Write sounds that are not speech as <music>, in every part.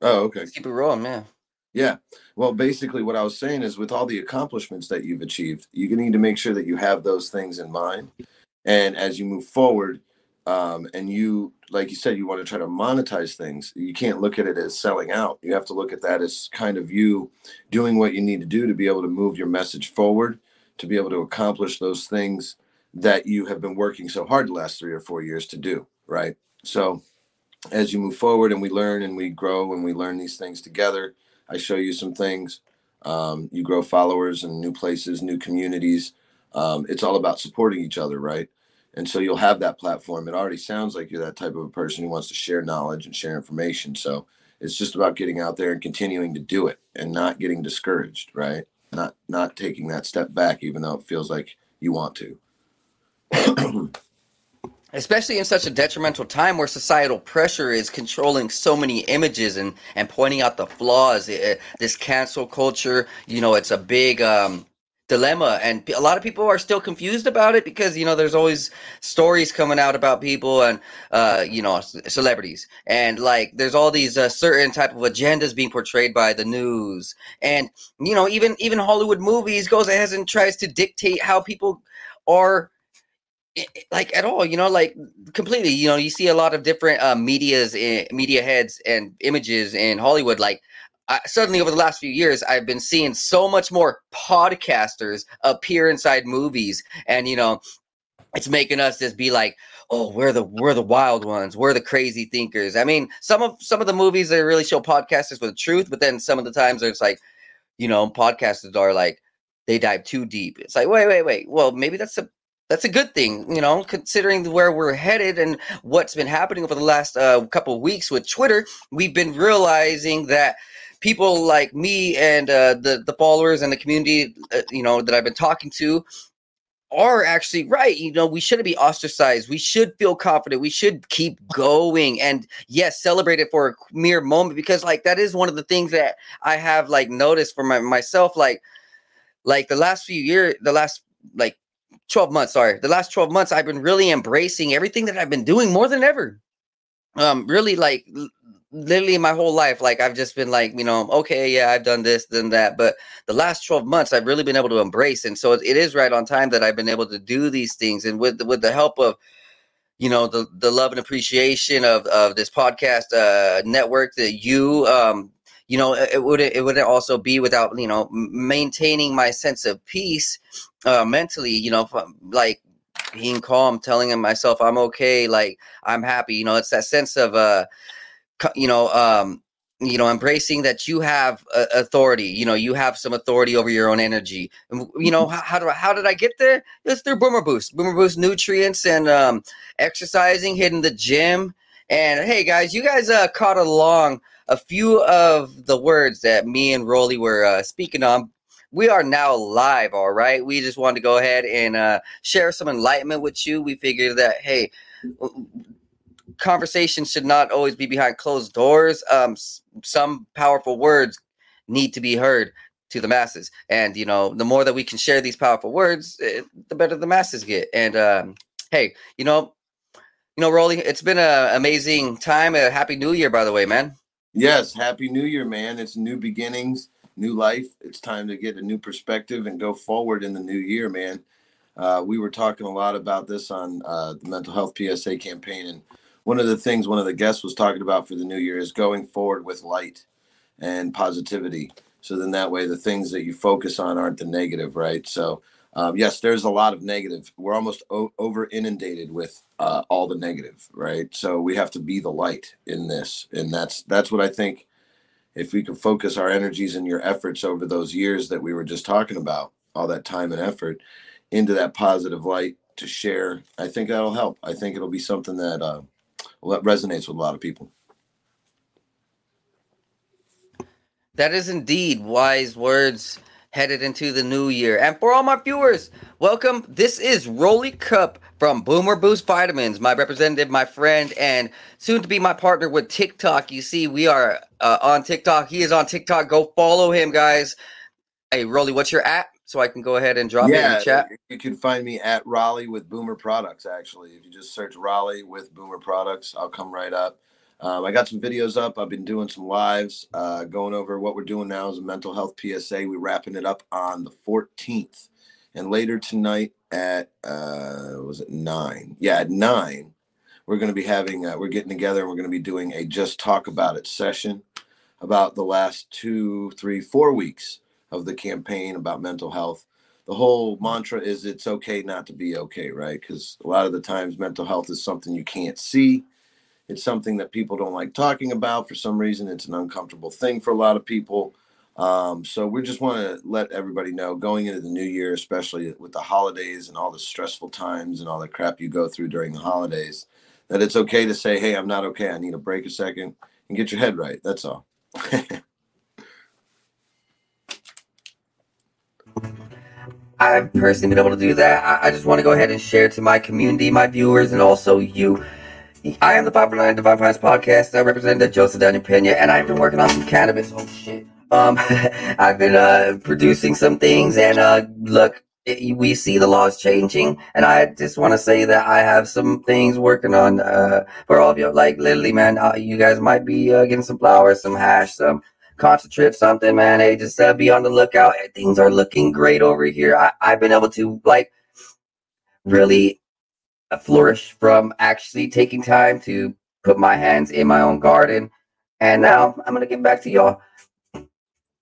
Oh, okay. Let's keep it rolling, man. Yeah. Well, basically, what I was saying is with all the accomplishments that you've achieved, you need to make sure that you have those things in mind. And as you move forward, um, and you, like you said, you want to try to monetize things, you can't look at it as selling out. You have to look at that as kind of you doing what you need to do to be able to move your message forward, to be able to accomplish those things that you have been working so hard the last three or four years to do. Right. So, as you move forward and we learn and we grow and we learn these things together, I show you some things. Um, you grow followers and new places, new communities. Um, it's all about supporting each other, right? And so you'll have that platform. It already sounds like you're that type of a person who wants to share knowledge and share information. So it's just about getting out there and continuing to do it and not getting discouraged, right? Not not taking that step back, even though it feels like you want to. <clears throat> especially in such a detrimental time where societal pressure is controlling so many images and and pointing out the flaws it, this cancel culture you know it's a big um dilemma. And a lot of people are still confused about it because you know there's always stories coming out about people and uh you know celebrities. And like there's all these uh, certain type of agendas being portrayed by the news. And you know even even hollywood movies goes ahead and tries to dictate how people are like at all you know like completely you know you see a lot of different uh medias in, media heads and images in hollywood like I, suddenly over the last few years i've been seeing so much more podcasters appear inside movies and you know it's making us just be like oh we're the we're the wild ones we're the crazy thinkers. I mean some of some of the movies they really show podcasters with the truth but then some of the times it's like you know podcasters are like they dive too deep. It's like wait wait wait. Well maybe that's a that's a good thing, you know, considering where we're headed and what's been happening over the last uh, couple of weeks with Twitter. We've been realizing that people like me and uh, the the followers and the community, uh, you know, that I've been talking to are actually right. You know, we shouldn't be ostracized. We should feel confident. We should keep going and yes, celebrate it for a mere moment because like that is one of the things that I have like noticed for my myself like like the last few years, the last like 12 months, sorry, the last 12 months, I've been really embracing everything that I've been doing more than ever. Um, really like literally my whole life, like I've just been like, you know, okay, yeah, I've done this, done that. But the last 12 months, I've really been able to embrace. And so it is right on time that I've been able to do these things. And with with the help of you know the the love and appreciation of of this podcast uh network that you um you know it would it wouldn't also be without you know maintaining my sense of peace uh, mentally, you know, like being calm, telling myself I'm okay, like I'm happy. You know, it's that sense of uh, you know, um, you know, embracing that you have uh, authority. You know, you have some authority over your own energy. You know, mm-hmm. how, how do I, how did I get there? It's through Boomer Boost, Boomer Boost nutrients and um, exercising, hitting the gym. And hey, guys, you guys uh, caught along a few of the words that me and Rollie were uh, speaking on we are now live. All right. We just wanted to go ahead and uh, share some enlightenment with you. We figured that, hey, conversations should not always be behind closed doors. Um, some powerful words need to be heard to the masses. And, you know, the more that we can share these powerful words, it, eh, the better the masses get. And, um, hey, you know, you know, Rollie, it's been an amazing time. A happy new year, by the way, man. Yes. Happy new year, man. It's new beginnings new life. It's time to get a new perspective and go forward in the new year, man. Uh, we were talking a lot about this on uh, the mental health PSA campaign, and one of the things one of the guests was talking about for the new year is going forward with light and positivity. So then that way, the things that you focus on aren't the negative, right? So um, yes, there's a lot of negative. We're almost o- over inundated with uh, all the negative, right? So we have to be the light in this, and that's that's what I think if we can focus our energies and your efforts over those years that we were just talking about, all that time and effort into that positive light to share, I think that'll help. I think it'll be something that uh, resonates with a lot of people. That is indeed wise words headed into the new year. And for all my viewers, welcome. This is Rollie Culp from Boomer Boost Vitamins, my representative, my friend, and soon to be my partner with TikTok. You see, we are uh, on TikTok. He is on TikTok. Go follow him, guys. Hey, Rolly, what's your app? So I can go ahead and drop yeah, it in the chat. You can find me at Rollie with Boomer Products. Actually, if you just search Rollie with Boomer Products, I'll come right up. Um, I got some videos up. I've been doing some lives, uh, going over what we're doing now as a mental health PSA. We're wrapping it up on the 14th, and later tonight at uh, was it nine? Yeah, at nine, we're going to be having uh, we're getting together and we're going to be doing a just talk about it session about the last two, three, four weeks of the campaign about mental health. The whole mantra is it's okay not to be okay, right? Because a lot of the times mental health is something you can't see. It's something that people don't like talking about. For some reason, it's an uncomfortable thing for a lot of people. Um, so we just want to let everybody know going into the new year, especially with the holidays and all the stressful times and all the crap you go through during the holidays, that it's okay to say, Hey, I'm not okay. I need a break a second and get your head right. That's all. <laughs> I've personally been able to do that. I, I just want to go ahead and share to my community, my viewers, and also you. I am the 509 Divine Pines podcast. I represent the Joseph Daniel Pena, and I've been working on some cannabis. Oh shit. Um, <laughs> I've been uh, producing some things, and uh, look, it, we see the laws changing, and I just want to say that I have some things working on uh, for all of you. Like literally, man, uh, you guys might be uh, getting some flowers, some hash, some concentrate, something, man. Hey, just uh, be on the lookout. Things are looking great over here. I, I've been able to like really flourish from actually taking time to put my hands in my own garden, and now I'm gonna get back to y'all.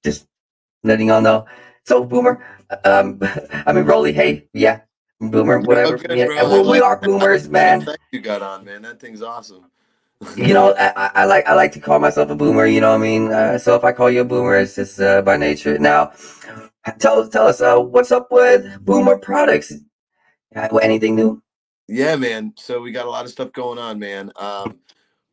Just letting y'all know. So, Boomer, um, <laughs> I mean, Rollie, hey, yeah, Boomer, whatever. Okay, yeah, well, we are boomers, <laughs> man. Thank you got on, man. That thing's awesome. You know, <laughs> I, I- I like I like to call myself a boomer. You know what I mean? Uh, so if I call you a boomer, it's just uh, by nature. Now, tell tell us uh, what's up with Boomer Products? Uh, anything new? Yeah, man. So we got a lot of stuff going on, man. Um,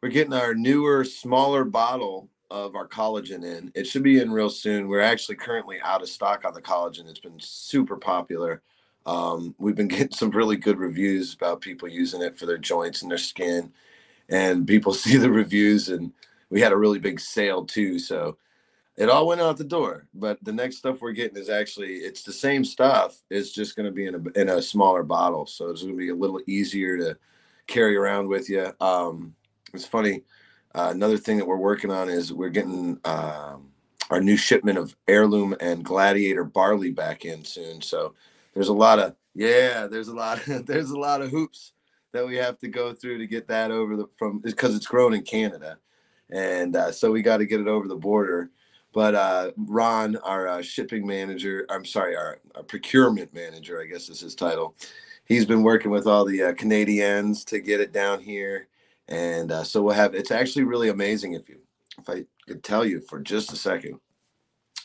we're getting our newer, smaller bottle of our collagen in. It should be in real soon. We're actually currently out of stock on the collagen. It's been super popular. Um, we've been <laughs> getting some really good reviews about people using it for their joints and their skin, and people <laughs> see the reviews. And we had a really big sale too, so it all went out the door. But the next stuff we're getting is actually it's the same stuff. It's just going to be in a in a smaller bottle, so it's going to be a little easier to carry around with you. Um, it's funny. Uh, another thing that we're working on is we're getting um, our new shipment of heirloom and gladiator barley back in soon. So there's a lot of yeah, there's a lot of, <laughs> there's a lot of hoops that we have to go through to get that over the from because it's grown in Canada, and uh, so we got to get it over the border. But uh, Ron, our uh, shipping manager, I'm sorry, our, our procurement manager, I guess is his title. He's been working with all the uh, Canadians to get it down here, and uh, so we'll have. It's actually really amazing if you, if I could tell you for just a second.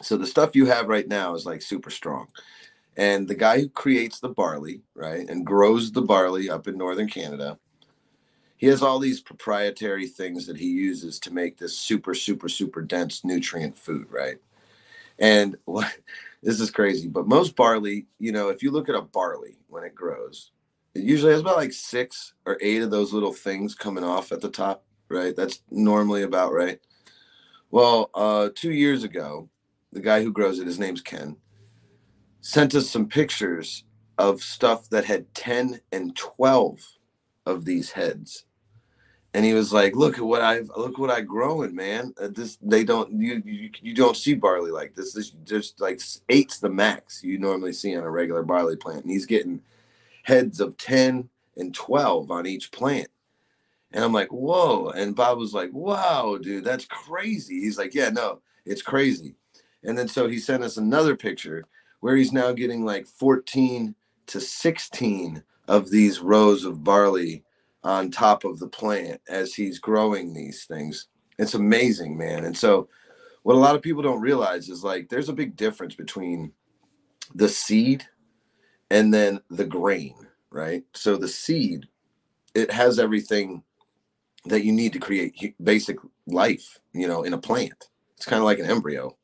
So the stuff you have right now is like super strong, and the guy who creates the barley, right, and grows the barley up in northern Canada, he has all these proprietary things that he uses to make this super, super, super dense nutrient food, right? And <laughs> what this is crazy, but most barley, you know, if you look at a barley when it grows, it usually has about like six or eight of those little things coming off at the top, right? That's normally about right. Well, uh, two years ago, the guy who grows it, his name's Ken, sent us some pictures of stuff that had 10 and 12 of these heads and he was like look at what i've look what i growing man. Uh, this they don't you, you you don't see barley like this. This just like eight's the max you normally see on a regular barley plant. And he's getting heads of 10 and 12 on each plant. And i'm like whoa. And bob was like wow dude that's crazy. He's like yeah no it's crazy. And then so he sent us another picture where he's now getting like 14 to 16 of these rows of barley on top of the plant as he's growing these things. It's amazing, man. And so, what a lot of people don't realize is like there's a big difference between the seed and then the grain, right? So, the seed, it has everything that you need to create basic life, you know, in a plant. It's kind of like an embryo.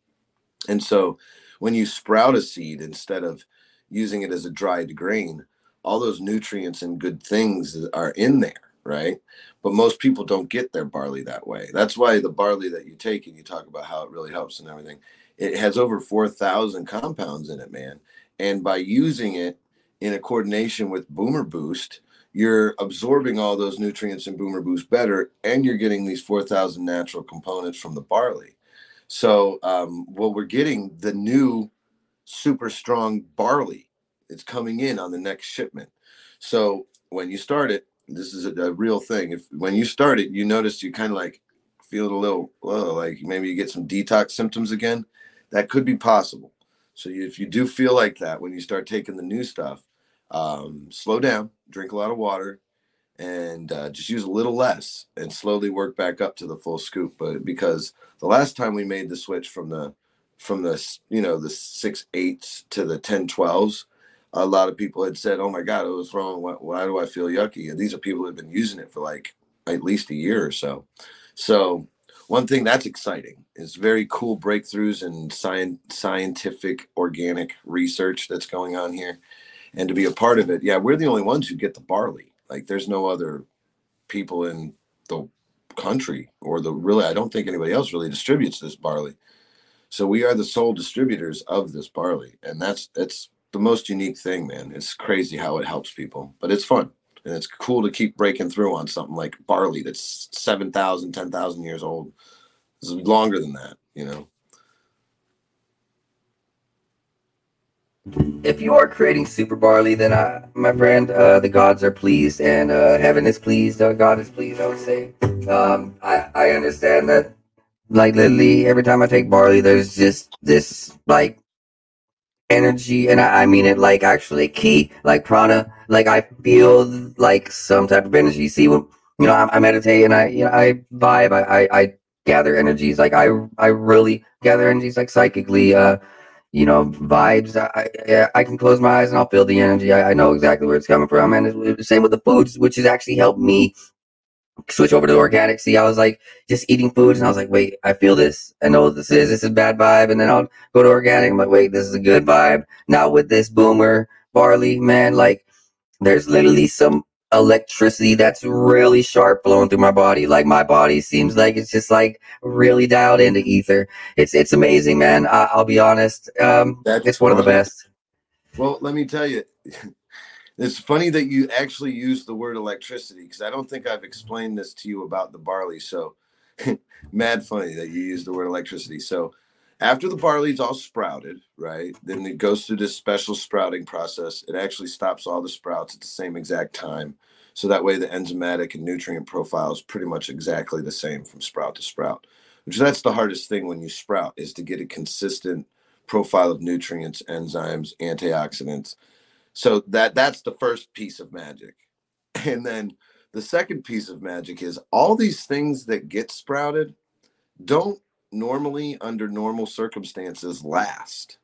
And so, when you sprout a seed instead of using it as a dried grain, all those nutrients and good things are in there, right? But most people don't get their barley that way. That's why the barley that you take and you talk about how it really helps and everything, it has over 4,000 compounds in it, man. And by using it in a coordination with Boomer Boost, you're absorbing all those nutrients in Boomer Boost better, and you're getting these 4,000 natural components from the barley. So, um, what we're getting the new super strong barley. It's coming in on the next shipment. So when you start it, this is a, a real thing. If when you start it, you notice you kind of like feel a little, well, like maybe you get some detox symptoms again. That could be possible. So if you do feel like that when you start taking the new stuff, um, slow down, drink a lot of water, and uh, just use a little less, and slowly work back up to the full scoop. But because the last time we made the switch from the from the you know the six eights to the ten twelves, a lot of people had said, "Oh my God, it was wrong. Why, why do I feel yucky?" And these are people who have been using it for like at least a year or so. So one thing that's exciting is very cool breakthroughs in science, scientific organic research that's going on here, and to be a part of it. Yeah, we're the only ones who get the barley. Like, there's no other people in the country or the really. I don't think anybody else really distributes this barley. So we are the sole distributors of this barley, and that's it's the most unique thing, man. It's crazy how it helps people, but it's fun and it's cool to keep breaking through on something like barley that's 7,000, 10,000 years old. It's longer than that, you know. If you are creating super barley, then I, my friend, uh, the gods are pleased and uh, heaven is pleased. Uh, God is pleased. I would say. Um, I I understand that like literally every time I take barley, there's just this like energy, and I, I mean it like actually key, like prana. Like I feel like some type of energy. See, when you know I, I meditate and I you know I vibe, I, I I gather energies. Like I I really gather energies like psychically. Uh, you know, vibes. I, I, I can close my eyes and I'll feel the energy. I, know exactly where it's coming from, and it's, it's the same with the foods, which has actually helped me switch over to organic. See, I was like just eating foods, and I was like, wait, I feel this. I know what this is. This is bad vibe, and then I'll go to organic. I'm like, wait, this is a good vibe. Now with this boomer barley, man, like there's literally some electricity that's really sharp flowing through my body. Like my body seems like it's just like really dialed into ether. It's it's amazing, man. I, will be honest. Um, that's it's one of the best. Well, let me tell you. It's funny that you actually use the word electricity because I don't think I've explained this to you about the barley. So, <laughs> mad funny that you use the word electricity. So, after the barley's all sprouted, right? Then it goes through this special sprouting process. It actually stops all the sprouts at the same exact time. So that way the enzymatic and nutrient profile is pretty much exactly the same from sprout to sprout. Which that's the hardest thing when you sprout is to get a consistent profile of nutrients, enzymes, antioxidants so that that's the first piece of magic. And then the second piece of magic is all these things that get sprouted don't normally under normal circumstances last.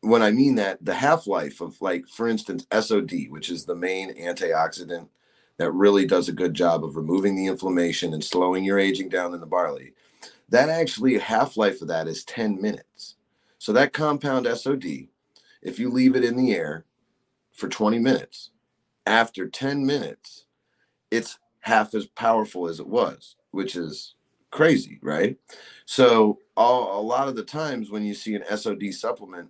When i mean that the half-life of like for instance SOD which is the main antioxidant that really does a good job of removing the inflammation and slowing your aging down in the barley that actually half-life of that is 10 minutes. So that compound SOD if you leave it in the air for 20 minutes. After 10 minutes, it's half as powerful as it was, which is crazy, right? So, all, a lot of the times when you see an SOD supplement,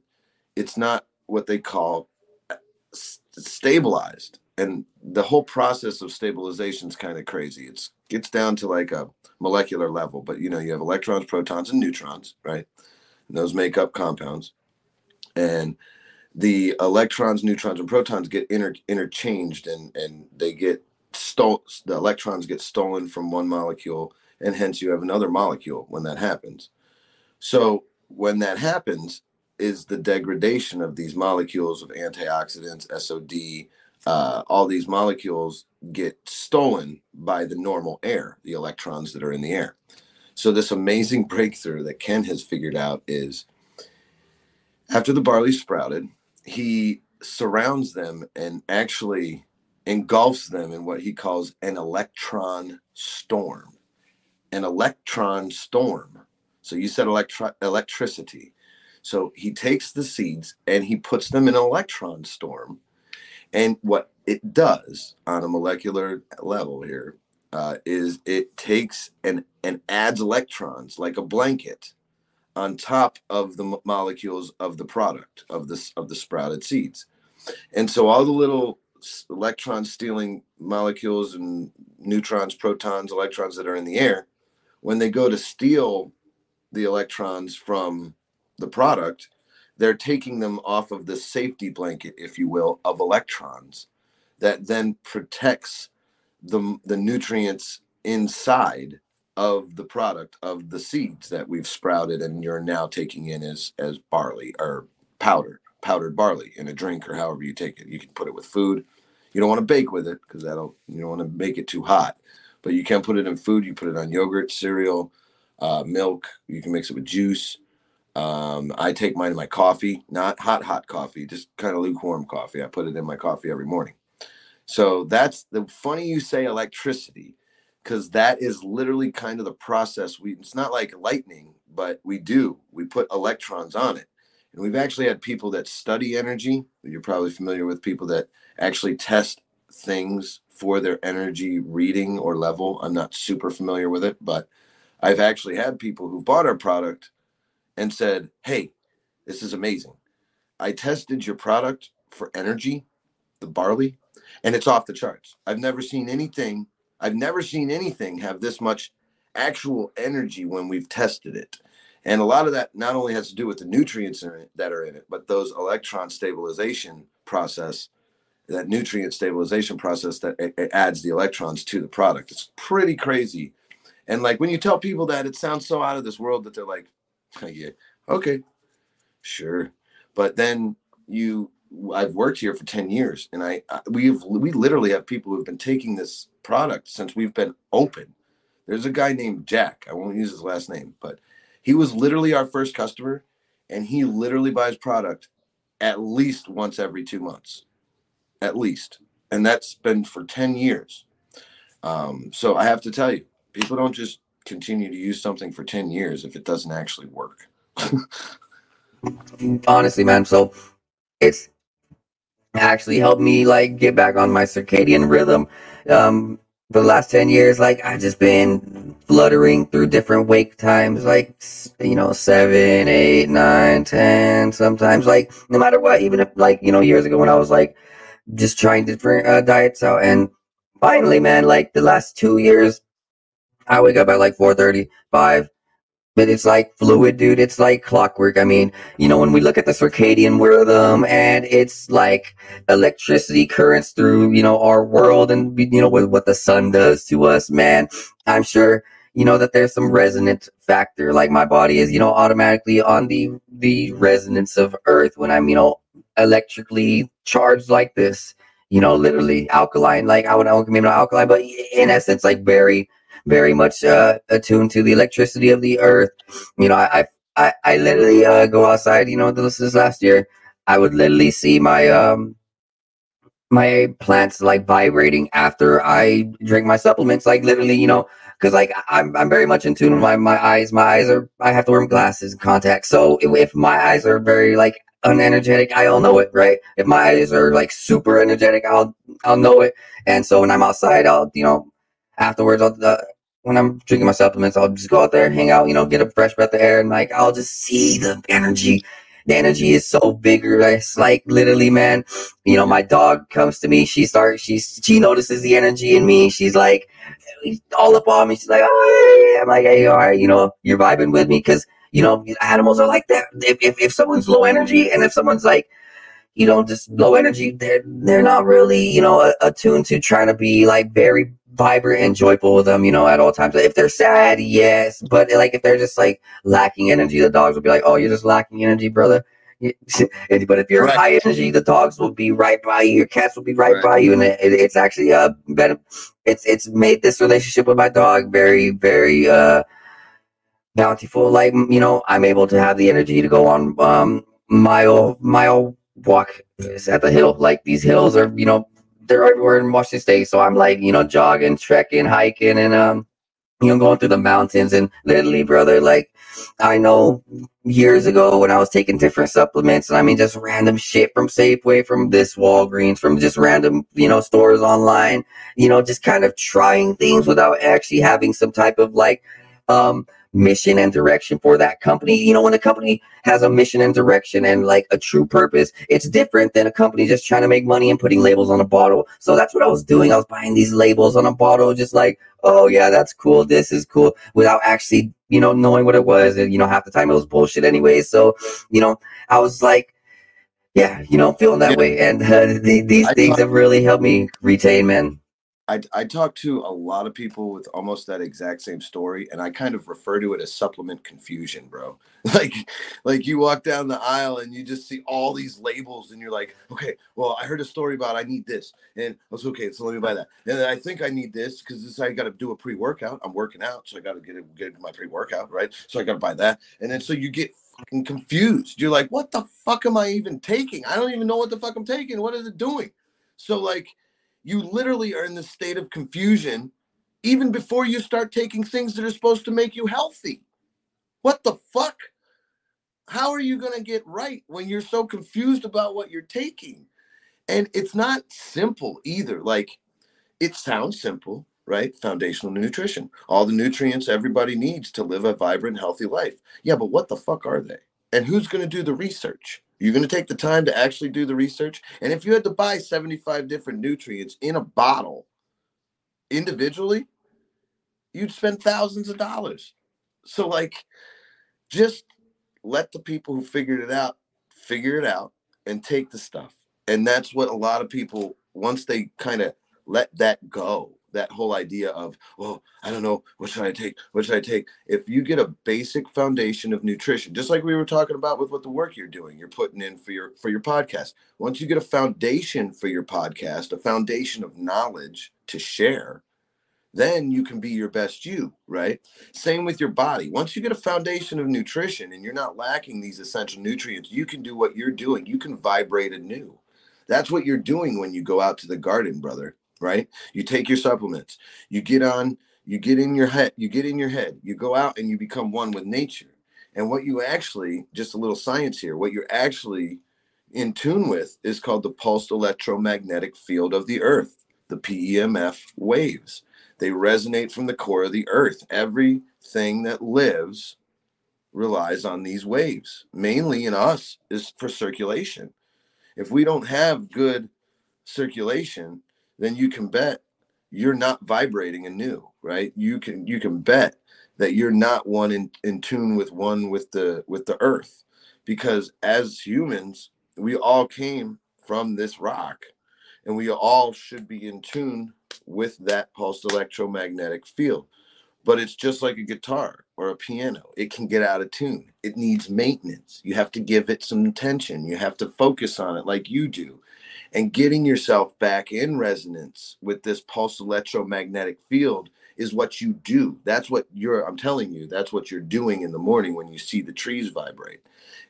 it's not what they call uh, stabilized. And the whole process of stabilization is kind of crazy. It's gets down to like a molecular level, but you know, you have electrons, protons, and neutrons, right? And those make up compounds. And the electrons, neutrons, and protons get inter- interchanged and, and they get stolen. The electrons get stolen from one molecule, and hence you have another molecule when that happens. So, when that happens, is the degradation of these molecules of antioxidants, SOD, uh, all these molecules get stolen by the normal air, the electrons that are in the air. So, this amazing breakthrough that Ken has figured out is after the barley sprouted, he surrounds them and actually engulfs them in what he calls an electron storm. An electron storm. So you said electro- electricity. So he takes the seeds and he puts them in an electron storm. And what it does on a molecular level here uh, is it takes and, and adds electrons like a blanket on top of the molecules of the product of this of the sprouted seeds. And so all the little electron stealing molecules and neutrons, protons, electrons that are in the air, when they go to steal the electrons from the product, they're taking them off of the safety blanket, if you will, of electrons that then protects the, the nutrients inside of the product of the seeds that we've sprouted and you're now taking in as as barley or powder powdered barley in a drink or however you take it. You can put it with food. You don't want to bake with it because that'll you don't want to make it too hot but you can put it in food. You put it on yogurt cereal uh, milk. You can mix it with juice. Um, i take mine in my coffee not hot hot coffee just kind of lukewarm coffee. I put it in my coffee every morning. So that's the funny you say electricity because that is literally kind of the process. We it's not like lightning, but we do. We put electrons on it. And we've actually had people that study energy. You're probably familiar with people that actually test things for their energy reading or level. I'm not super familiar with it, but I've actually had people who bought our product and said, Hey, this is amazing. I tested your product for energy, the barley, and it's off the charts. I've never seen anything I've never seen anything have this much actual energy when we've tested it. And a lot of that not only has to do with the nutrients it, that are in it, but those electron stabilization process, that nutrient stabilization process that it, adds the electrons to the product. It's pretty crazy. And like when you tell people that, it sounds so out of this world that they're like, <laughs> yeah, okay, sure. But then you I've worked here for 10 years and I, I we've we literally have people who've been taking this product since we've been open. There's a guy named Jack. I won't use his last name, but he was literally our first customer and he literally buys product at least once every 2 months. At least. And that's been for 10 years. Um, so I have to tell you, people don't just continue to use something for 10 years if it doesn't actually work. <laughs> Honestly, man, so it's actually helped me like get back on my circadian rhythm. Um, for the last 10 years, like I've just been fluttering through different wake times, like, you know, seven, eight, nine, 10, sometimes like no matter what, even if like, you know, years ago when I was like just trying different uh, diets out and finally, man, like the last two years, I wake up at like 4:30, 5, but it's like fluid, dude. It's like clockwork. I mean, you know, when we look at the circadian rhythm and it's like electricity currents through, you know, our world and, you know, what, what the sun does to us, man, I'm sure, you know, that there's some resonant factor. Like my body is, you know, automatically on the, the resonance of earth when I'm, you know, electrically charged like this, you know, literally alkaline, like I would, I would maybe not alkaline, but in essence, like very, very much uh, attuned to the electricity of the earth. You know, I I, I literally uh, go outside. You know, this is last year. I would literally see my um my plants like vibrating after I drink my supplements. Like literally, you know, because like I'm I'm very much in tune with my my eyes. My eyes are I have to wear glasses and contacts. So if, if my eyes are very like unenergetic, I'll know it, right? If my eyes are like super energetic, I'll I'll know it. And so when I'm outside, I'll you know afterwards, I'll, uh, when I'm drinking my supplements, I'll just go out there, hang out, you know, get a fresh breath of air, and like I'll just see the energy. The energy is so bigger. It's like literally, man. You know, my dog comes to me. She starts. She she notices the energy in me. She's like all up on me. She's like, oh, yeah I'm like, hey, all right, you know, you're vibing with me because you know animals are like that. If if if someone's low energy and if someone's like you know, just low energy. They're they're not really, you know, attuned to trying to be like very vibrant and joyful with them, you know, at all times. If they're sad, yes, but like if they're just like lacking energy, the dogs will be like, "Oh, you're just lacking energy, brother." <laughs> but if you're right. high energy, the dogs will be right by you. Your cats will be right, right. by you, and it, it, it's actually uh better. It's it's made this relationship with my dog very very uh bountiful. Like you know, I'm able to have the energy to go on um mile mile walk at the hill. Like these hills are you know they're everywhere in Washington State. So I'm like, you know, jogging, trekking, hiking, and um, you know, going through the mountains. And literally, brother, like I know years ago when I was taking different supplements, and I mean just random shit from Safeway, from this Walgreens, from just random, you know, stores online, you know, just kind of trying things without actually having some type of like um mission and direction for that company. You know, when a company has a mission and direction and like a true purpose, it's different than a company just trying to make money and putting labels on a bottle. So that's what I was doing. I was buying these labels on a bottle, just like, oh yeah, that's cool. This is cool without actually, you know, knowing what it was. And, you know, half the time it was bullshit anyway. So, you know, I was like, yeah, you know, feeling that yeah. way. And uh, the, these I things have really helped me retain, man. I, I talk to a lot of people with almost that exact same story, and I kind of refer to it as supplement confusion, bro. <laughs> Like, like you walk down the aisle and you just see all these labels, and you're like, okay, well, I heard a story about I need this, and I was okay, so let me buy that, and then I think I need this because this I got to do a pre workout. I'm working out, so I got to get get my pre workout, right? So I got to buy that, and then so you get fucking confused. You're like, what the fuck am I even taking? I don't even know what the fuck I'm taking. What is it doing? So like you literally are in the state of confusion even before you start taking things that are supposed to make you healthy. What the fuck? How are you going to get right when you're so confused about what you're taking? And it's not simple either. Like, it sounds simple, right? Foundational nutrition, all the nutrients everybody needs to live a vibrant, healthy life. Yeah, but what the fuck are they? And who's going to do the research? You're going to take the time to actually do the research. And if you had to buy 75 different nutrients in a bottle individually, you'd spend thousands of dollars. So, like, just let the people who figured it out figure it out and take the stuff. And that's what a lot of people, once they kind of let that go, that whole idea of, well, I don't know, what should I take? What should I take? If you get a basic foundation of nutrition, just like we were talking about with what the work you're doing, you're putting in for your for your podcast. Once you get a foundation for your podcast, a foundation of knowledge to share, then you can be your best you, right? Same with your body. Once you get a foundation of nutrition and you're not lacking these essential nutrients, you can do what you're doing. You can vibrate anew. That's what you're doing when you go out to the garden, brother right? You take your supplements, you get on, you get in your head, you get in your head, you go out and you become one with nature. And what you actually, just a little science here, what you're actually in tune with is called the pulsed electromagnetic field of the earth, the PEMF waves. They resonate from the core of the earth. Everything that lives relies on these waves, mainly in us, is for circulation. If we don't have good circulation, then you can bet you're not vibrating anew, right? You can you can bet that you're not one in, in tune with one with the with the earth. Because as humans, we all came from this rock and we all should be in tune with that pulsed electromagnetic field. But it's just like a guitar or a piano. It can get out of tune. It needs maintenance. You have to give it some attention. You have to focus on it like you do and getting yourself back in resonance with this pulse electromagnetic field is what you do. That's what you're i'm telling you that's what you're doing in the morning when you see the trees vibrate.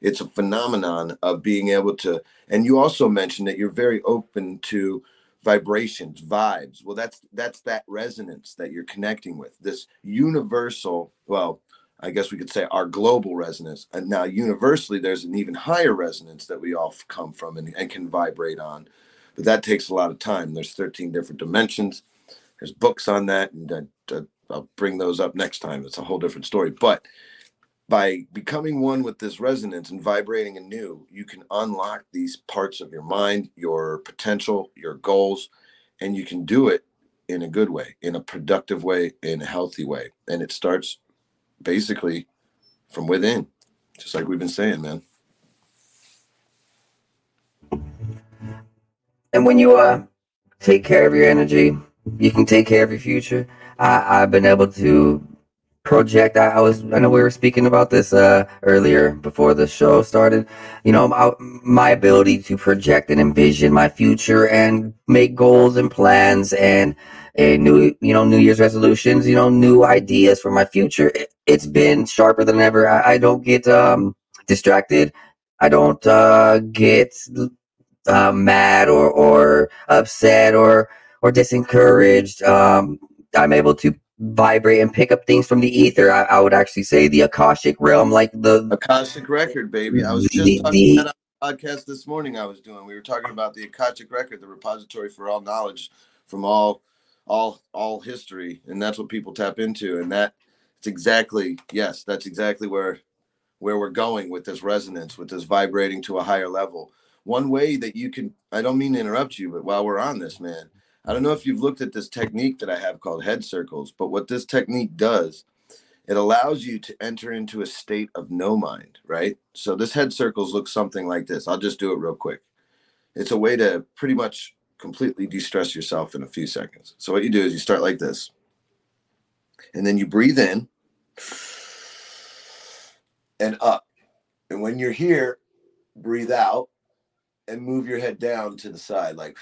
It's a phenomenon of being able to and you also mentioned that you're very open to vibrations vibes. Well that's that's that resonance that you're connecting with this universal well I guess we could say our global resonance. And now, universally, there's an even higher resonance that we all come from and, and can vibrate on. But that takes a lot of time. There's 13 different dimensions. There's books on that, and uh, I'll bring those up next time. It's a whole different story. But by becoming one with this resonance and vibrating anew, you can unlock these parts of your mind, your potential, your goals, and you can do it in a good way, in a productive way, in a healthy way. And it starts basically from within, just like we've been saying, man. And when you uh, take care of your energy, you can take care of your future. I, I've been able to project. I, I, was, I know we were speaking about this uh, earlier before the show started. You know, my, my ability to project and envision my future and make goals and plans and a new, you know, New Year's resolutions, you know, new ideas for my future. It, has been sharper than ever. I, I don't get um, distracted. I don't uh, get uh, mad or or upset or or disencouraged. Um, I'm able to vibrate and pick up things from the ether. I, I, would actually say the Akashic realm, like the Akashic record, baby. I was just the, talking the, about a podcast this morning. I was doing. We were talking about the Akashic record, the repository for all knowledge from all all all history, and that's what people tap into. And that It's exactly yes, that's exactly where where we're going with this resonance, with this vibrating to a higher level. One way that you can I don't mean to interrupt you, but while we're on this, man, I don't know if you've looked at this technique that I have called head circles, but what this technique does, it allows you to enter into a state of no mind, right? So this head circles looks something like this. I'll just do it real quick. It's a way to pretty much completely de-stress yourself in a few seconds. So what you do is you start like this. And then you breathe in and up. And when you're here, breathe out and move your head down to the side, like.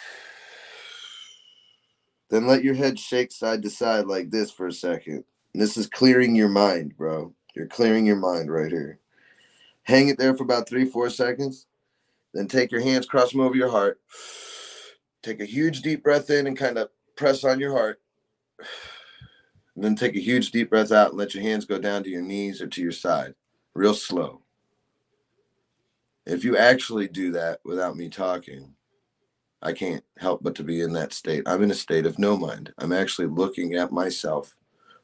Then let your head shake side to side like this for a second. And this is clearing your mind, bro. You're clearing your mind right here. Hang it there for about three, four seconds. Then take your hands, cross them over your heart. Take a huge deep breath in and kind of press on your heart. And then take a huge deep breath out and let your hands go down to your knees or to your side real slow. If you actually do that without me talking, I can't help but to be in that state. I'm in a state of no mind. I'm actually looking at myself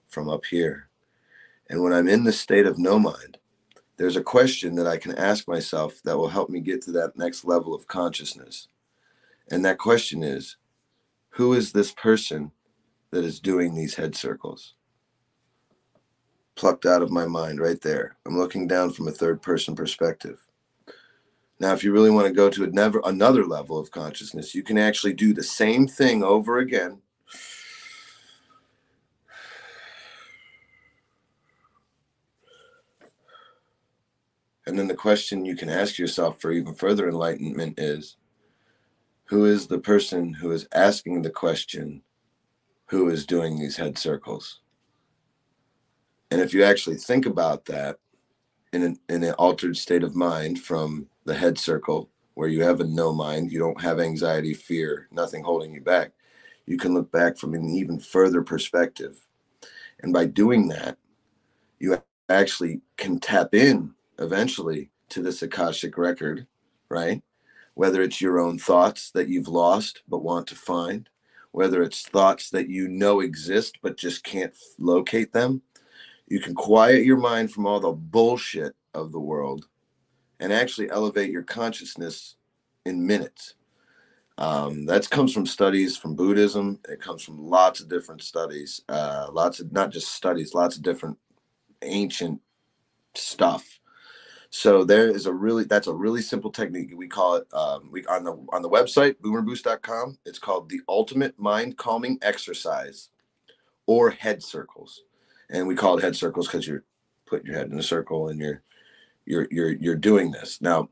from up here. And when I'm in the state of no mind, there's a question that I can ask myself that will help me get to that next level of consciousness. And that question is who is this person that is doing these head circles? plucked out of my mind right there. I'm looking down from a third person perspective. Now, if you really want to go to another level of consciousness, you can actually do the same thing over again. And then the question you can ask yourself for even further enlightenment is who is the person who is asking the question, who is doing these head circles? And if you actually think about that in an, in an altered state of mind from the head circle, where you have a no mind, you don't have anxiety, fear, nothing holding you back, you can look back from an even further perspective. And by doing that, you actually can tap in eventually to this Akashic record, right? Whether it's your own thoughts that you've lost but want to find, whether it's thoughts that you know exist but just can't locate them, you can quiet your mind from all the bullshit of the world and actually elevate your consciousness in minutes. Um, that comes from studies from Buddhism. It comes from lots of different studies, uh, lots of not just studies, lots of different ancient stuff. So there is a really that's a really simple technique. We call it um, we on the on the website boomerboost.com. It's called the ultimate mind calming exercise or head circles and we call it head circles because you're putting your head in a circle and you're you're you're you're doing this now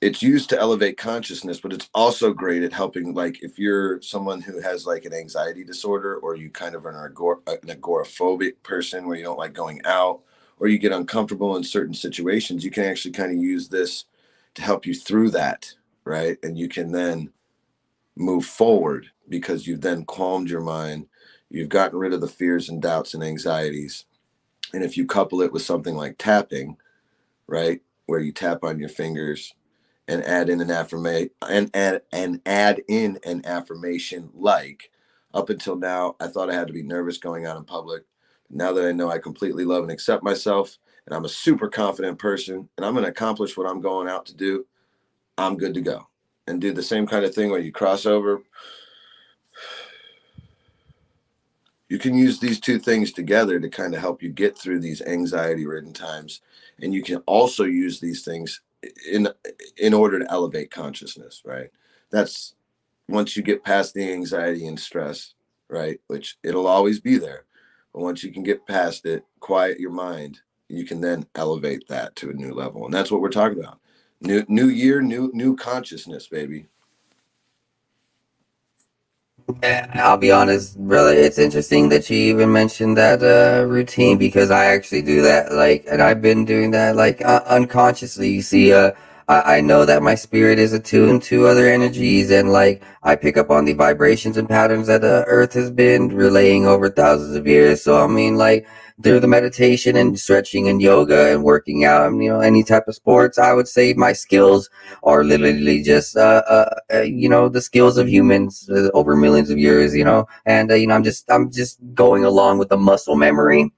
it's used to elevate consciousness but it's also great at helping like if you're someone who has like an anxiety disorder or you kind of are an, agor- an agoraphobic person where you don't like going out or you get uncomfortable in certain situations you can actually kind of use this to help you through that right and you can then move forward because you've then calmed your mind You've gotten rid of the fears and doubts and anxieties. And if you couple it with something like tapping, right, where you tap on your fingers and add in an affirmation and add and add in an affirmation like up until now I thought I had to be nervous going out in public. Now that I know I completely love and accept myself and I'm a super confident person and I'm going to accomplish what I'm going out to do, I'm good to go. And do the same kind of thing where you cross over you can use these two things together to kind of help you get through these anxiety ridden times and you can also use these things in in order to elevate consciousness right that's once you get past the anxiety and stress right which it'll always be there but once you can get past it quiet your mind you can then elevate that to a new level and that's what we're talking about new new year new new consciousness baby I'll be honest, brother. It's interesting that you even mentioned that uh, routine because I actually do that. Like, and I've been doing that like uh, unconsciously. You see, uh, I, I know that my spirit is attuned to other energies, and like I pick up on the vibrations and patterns that the Earth has been relaying over thousands of years. So I mean, like through the meditation and stretching and yoga and working out, you know, any type of sports, I would say my skills are literally just, uh, uh, uh you know, the skills of humans uh, over millions of years, you know, and, uh, you know, I'm just, I'm just going along with the muscle memory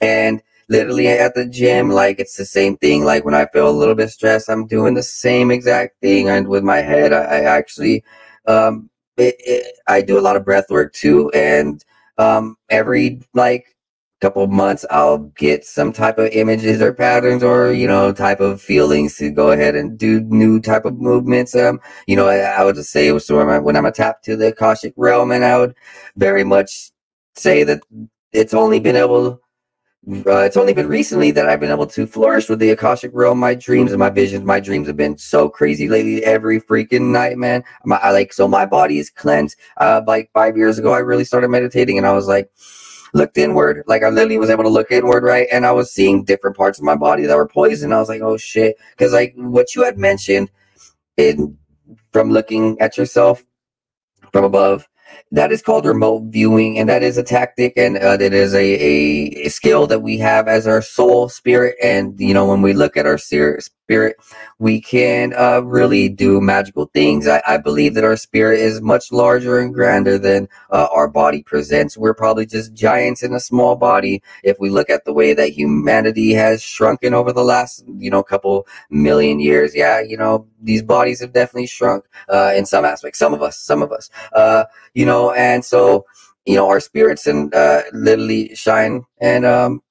and literally at the gym, like it's the same thing. Like when I feel a little bit stressed, I'm doing the same exact thing. And with my head, I, I actually, um, it, it, I do a lot of breath work too. And um, every like couple months, I'll get some type of images or patterns or you know type of feelings to go ahead and do new type of movements. Um, you know, I, I would just say it was when I'm a tap to the Akashic realm, and I would very much say that it's only been able uh, it's only been recently that I've been able to flourish with the Akashic realm. My dreams and my visions, my dreams have been so crazy lately. Every freaking night, man. My, I like so my body is cleansed. Uh, like five years ago, I really started meditating, and I was like, looked inward. Like I literally was able to look inward, right? And I was seeing different parts of my body that were poisoned. I was like, oh shit, because like what you had mentioned in from looking at yourself from above that is called remote viewing and that is a tactic and uh, that is a, a, skill that we have as our soul spirit and you know when we look at our spirit we can uh, really do magical things. I, I, believe that our spirit is much larger and grander than uh, our body presents. We're probably just giants in a small body. If we look at the way that humanity has shrunken over the last you know couple million years yeah you know these bodies have definitely shrunk uh, in some aspects. Some of us some of us. Uh, you know, and so you know our spirits and uh, literally shine and um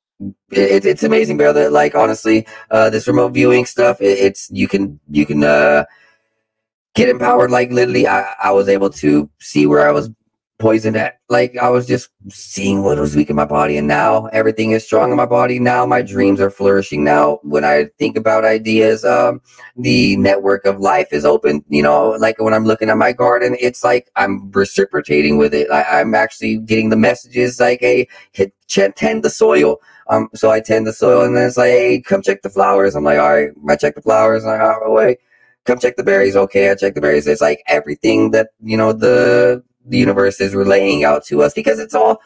it, it's amazing brother like honestly uh this remote viewing stuff it, it's you can you can uh get empowered like literally I, I was able to see where i was poisoned at. Like I was just seeing what was weak in my body, and now everything is strong in my body. Now my dreams are flourishing. Now when I think about ideas, um, the network of life is open. You know, like when I'm looking at my garden, it's like I'm reciprocating with it. I, am actually getting the messages like, "Hey, tend the soil." Um, so I tend the soil, and then it's like, "Hey, come check the flowers." I'm like, "All right," I check the flowers, and I go away. Come check the berries. Okay, I check the berries. It's like everything that you know the the universe is relaying out to us because it's all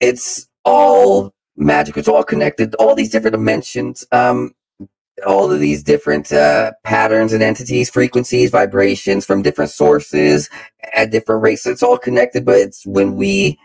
it's all magic it's all connected all these different dimensions um all of these different uh, patterns and entities frequencies vibrations from different sources at different rates it's all connected but it's when we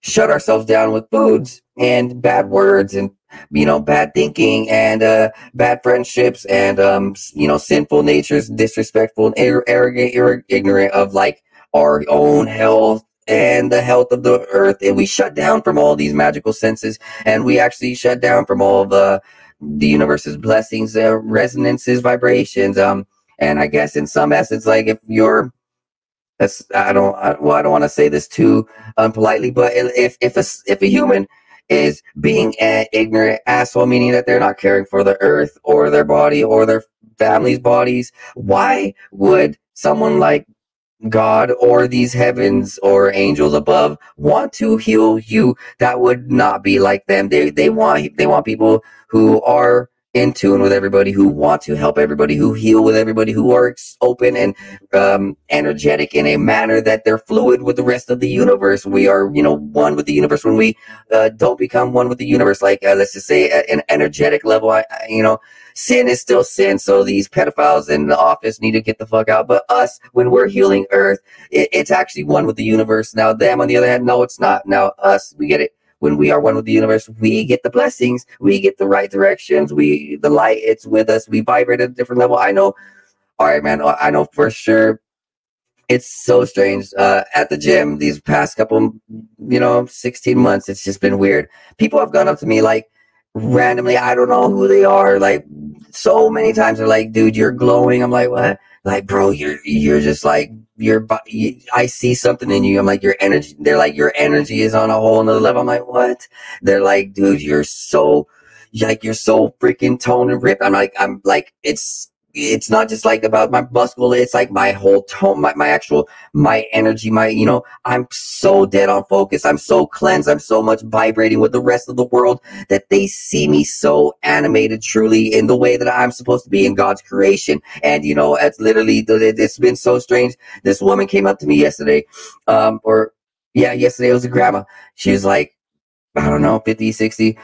shut ourselves down with foods and bad words and you know bad thinking and uh, bad friendships and um you know sinful natures disrespectful and arrogant ignorant of like our own health and the health of the earth. And we shut down from all these magical senses and we actually shut down from all the the universe's blessings uh, resonances vibrations um and i guess in some essence like if you're that's i don't I, well i don't want to say this too um, unpolitely but if if a if a human is being an ignorant asshole meaning that they're not caring for the earth or their body or their family's bodies why would someone like God or these heavens or angels above want to heal you, that would not be like them. They they want they want people who are in tune with everybody, who want to help everybody, who heal with everybody, who are open and um, energetic in a manner that they're fluid with the rest of the universe. We are, you know, one with the universe. When we uh, don't become one with the universe, like uh, let's just say an energetic level, I, I, you know, sin is still sin. So these pedophiles in the office need to get the fuck out. But us, when we're healing Earth, it, it's actually one with the universe. Now them, on the other hand, no, it's not. Now us, we get it when we are one with the universe, we get the blessings, we get the right directions, we the light, it's with us, we vibrate at a different level. I know, all right, man, I know for sure. It's so strange. Uh, at the gym, these past couple, you know, 16 months, it's just been weird. People have gone up to me like randomly, I don't know who they are, like so many times they're like, dude, you're glowing. I'm like, what? Like, bro, you're you're just like your body, I see something in you. I'm like, your energy, they're like, your energy is on a whole nother level. I'm like, what? They're like, dude, you're so, like, you're so freaking toned and ripped. I'm like, I'm like, it's it's not just like about my muscle it's like my whole tone my, my actual my energy my you know i'm so dead on focus i'm so cleansed i'm so much vibrating with the rest of the world that they see me so animated truly in the way that i'm supposed to be in god's creation. And you know it's literally it's been so strange. This woman came up to me yesterday um or yeah yesterday it was a grandma. She was like i don't know 50 60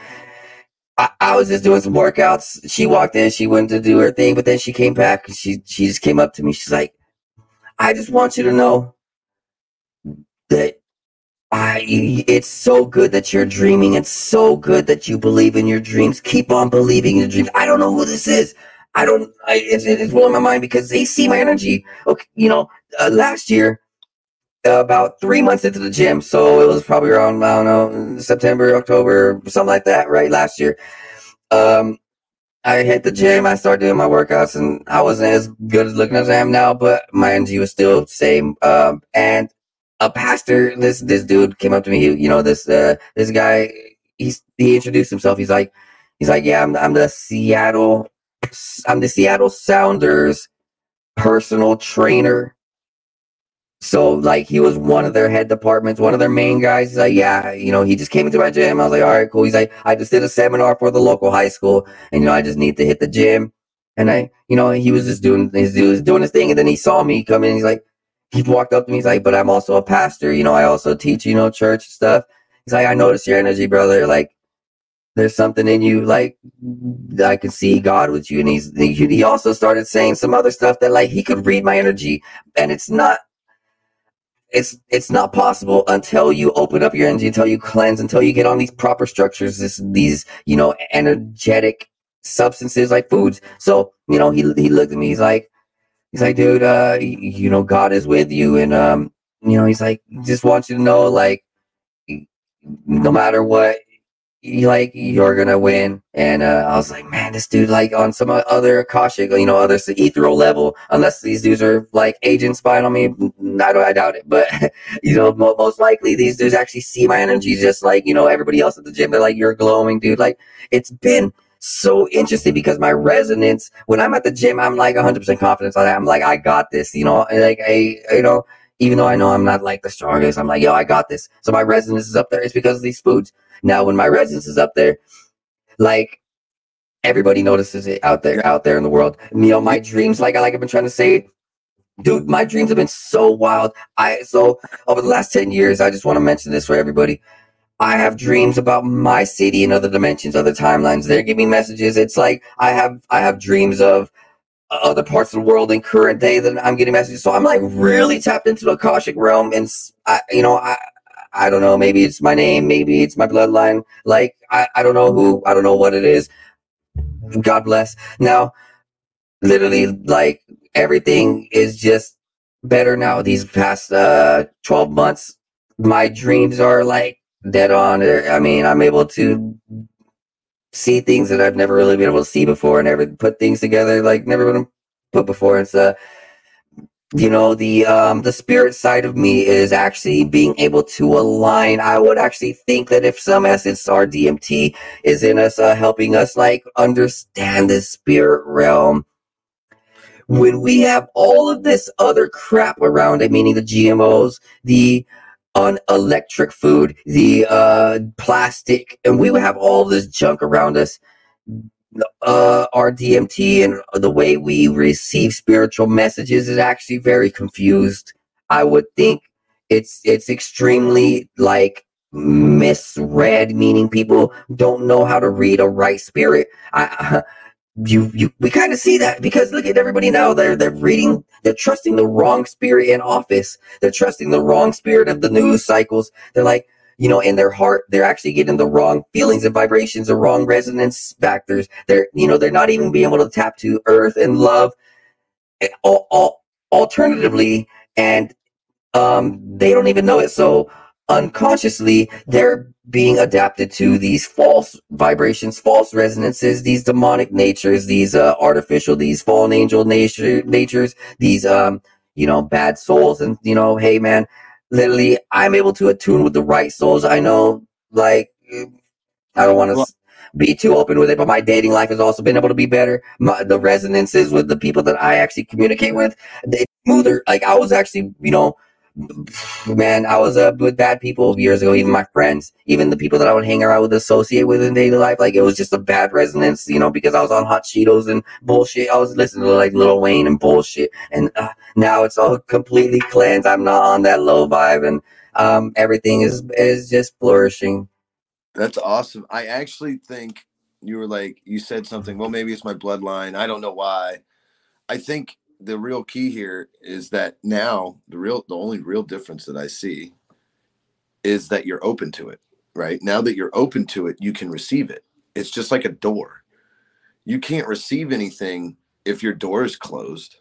I, I, was just doing some workouts. She walked in, she went to do her thing, but then she came back. She she just came up to me. She's like, "I just want you to know that I, it's so good that you're dreaming. It's so good that you believe in your dreams. Keep on believing in your dreams. I don't know who this is. I don't. I, it's, it's blowing my mind because they see my energy. Okay, you know, uh, last year, about three months into the gym, so it was probably around I don't know September, October, something like that, right? Last year, um, I hit the gym. I started doing my workouts, and I wasn't as good as looking as I am now, but my energy was still the same. Um, and a pastor, this this dude came up to me. He, you know, this uh, this guy. He's he introduced himself. He's like, he's like, yeah, I'm I'm the Seattle, I'm the Seattle Sounders personal trainer. So like he was one of their head departments, one of their main guys. He's like, yeah, you know, he just came into my gym. I was like, all right, cool. He's like, I just did a seminar for the local high school, and you know, I just need to hit the gym. And I, you know, he was just doing his was doing his thing, and then he saw me come in. He's like, he walked up to me. He's like, but I'm also a pastor. You know, I also teach, you know, church stuff. He's like, I noticed your energy, brother. Like, there's something in you, like, I can see God with you. And he's, he also started saying some other stuff that, like, he could read my energy. And it's not, it's, it's not possible until you open up your energy, until you cleanse, until you get on these proper structures, this, these, you know, energetic substances like foods. So, you know, he, he looked at me, he's like, he's like, dude, uh, you know, God is with you. And, um, you know, he's like, just want you to know, like, no matter what, like, you're gonna win. And uh, I was like, man, this dude, like, on some other Akashic, you know, other ethereal level, unless these dudes are like agents spying on me, I, don't, I doubt it. But, <laughs> you know, most likely these dudes actually see my energy just like, you know, everybody else at the gym. They're like, you're glowing, dude. Like, it's been so interesting because my resonance when I'm at the gym, I'm like 100% confident. I'm like, I got this, you know, like I, you know, even though I know I'm not like the strongest, I'm like, yo, I got this. So my resonance is up there. It's because of these foods. Now, when my resonance is up there, like everybody notices it out there, out there in the world. You know, my dreams, like I like I've been trying to say, dude, my dreams have been so wild. I so over the last 10 years, I just want to mention this for everybody. I have dreams about my city and other dimensions, other timelines. They're giving messages. It's like I have I have dreams of other parts of the world in current day that I'm getting messages. So I'm like really tapped into the Akashic realm, and I, you know, I I don't know. Maybe it's my name. Maybe it's my bloodline. Like I I don't know who. I don't know what it is. God bless. Now, literally, like everything is just better now. These past uh 12 months, my dreams are like dead on. I mean, I'm able to see things that I've never really been able to see before, and never put things together like never been put before. It's uh, you know, the um, the spirit side of me is actually being able to align. I would actually think that if some essence, our DMT, is in us, uh, helping us like understand the spirit realm. When we have all of this other crap around it, meaning the GMOs, the on electric food, the uh, plastic, and we have all this junk around us. Uh, our DMT and the way we receive spiritual messages is actually very confused. I would think it's it's extremely like misread, meaning people don't know how to read or write spirit. I you you we kind of see that because look at everybody now. They're they're reading they're trusting the wrong spirit in office. They're trusting the wrong spirit of the news cycles. They're like you know in their heart they're actually getting the wrong feelings and vibrations the wrong resonance factors. They're you know they're not even being able to tap to earth and love all, all, alternatively and um they don't even know it. So unconsciously they're being adapted to these false vibrations, false resonances, these demonic natures, these uh, artificial, these fallen angel nature natures, these um, you know, bad souls, and you know, hey man, literally, I'm able to attune with the right souls. I know, like, I don't want to. Well, be too open with it, but my dating life has also been able to be better. My, the resonances with the people that I actually communicate with, they smoother. Like I was actually, you know, man, I was up with bad people years ago, even my friends, even the people that I would hang around with, associate with in daily life. Like it was just a bad resonance, you know, because I was on hot Cheetos and bullshit. I was listening to like Lil Wayne and bullshit. And uh, now it's all completely cleansed. I'm not on that low vibe and um, everything is, is just flourishing. That's awesome. I actually think you were like, you said something, well, maybe it's my bloodline. I don't know why. I think the real key here is that now the real the only real difference that I see is that you're open to it, right? Now that you're open to it, you can receive it. It's just like a door. You can't receive anything if your door is closed.